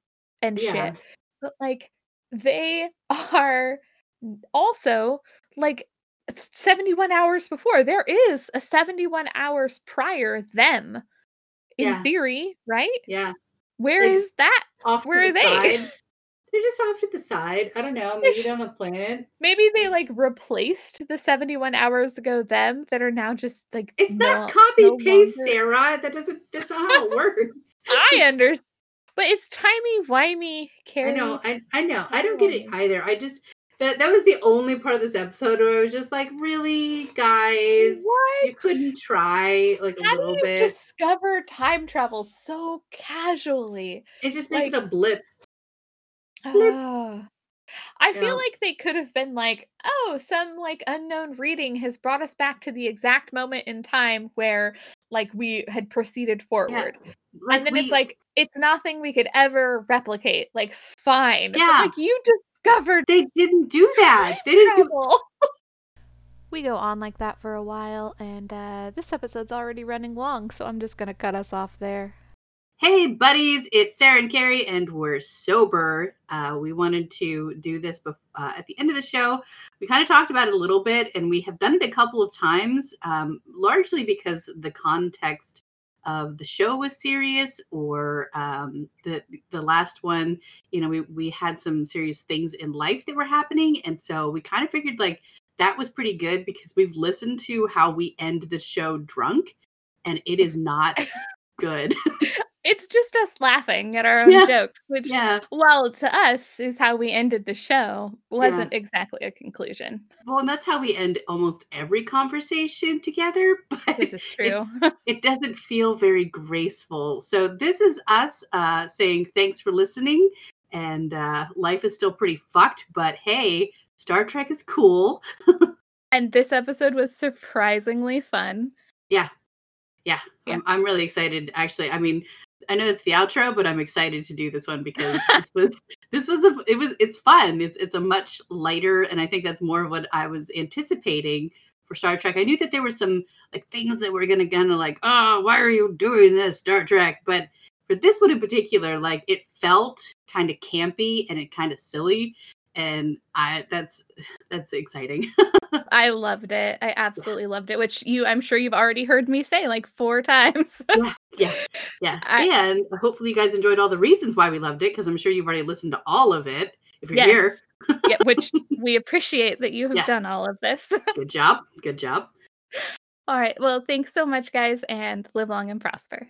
and Yeah. shit, but like they are also like 71 hours before. There is a 71 hours prior them in Yeah. theory, right? Yeah. Where is Like- that? Off Where to are the they? side. They're just off to the side. I don't know. Maybe they're on the planet. Maybe they like replaced the 71 hours ago them that are now just like It's no- not copy no paste, longer- Sarah. That doesn't. That's not how it works. I understand. But it's timey wimey, I Carrie. know. I, I know. I don't get it um. either. I just that that was the only part of this episode where I was just like, really, guys, what? you couldn't try like a How do little you bit. discover time travel so casually? It just make like- it a blip. Blip. Ah. I Yeah. feel like they could have been like, oh, some like unknown reading has brought us back to the exact moment in time where like we had proceeded forward. Like and then we, it's like, it's nothing we could ever replicate. Like, fine. Yeah. like you discovered they didn't do that. They didn't do. travel. We go on like that for a while, and uh, this episode's already running long, so I'm just gonna cut us off there. Hey, buddies, it's Sarah and Carrie, and we're sober. Uh, we wanted to do this bef- uh, at the end of the show. We kind of talked about it a little bit, and we have done it a couple of times, um, largely because the context of the show was serious or um, the the last one you know we we had some serious things in life that were happening and so we kind of figured like that was pretty good because we've listened to how we end the show drunk and it is not good it's just us laughing at our own Yeah. jokes, which, yeah well, to us is how we ended the show. Wasn't exactly a conclusion. well and that's how we end almost every conversation together but This is true. it's- it doesn't feel very graceful. So this is us uh, saying thanks for listening, and uh, life is still pretty fucked. But hey, Star Trek is cool. and this episode was surprisingly fun. Yeah, Yeah. I'm, I'm really excited. Actually, I mean, I know it's the outro, but I'm excited to do this one because this was this was a it was it's fun. It's it's a much lighter, and I think that's more of what I was anticipating for Star Trek. I knew that there were some like things that were gonna kind of like, oh, why are you doing this, Star Trek? But for this one in particular, like it felt kind of campy and it kind of silly, and I that's that's exciting. I loved it. I absolutely loved it, which you I'm sure you've already heard me say like four times. yeah, yeah. I- and hopefully you guys enjoyed all the reasons why we loved it because I'm sure you've already listened to all of it. If you're here, yeah, which we appreciate that you have Yeah. done all of this. good job, good job. all right. Well, thanks so much, guys, and live long and prosper.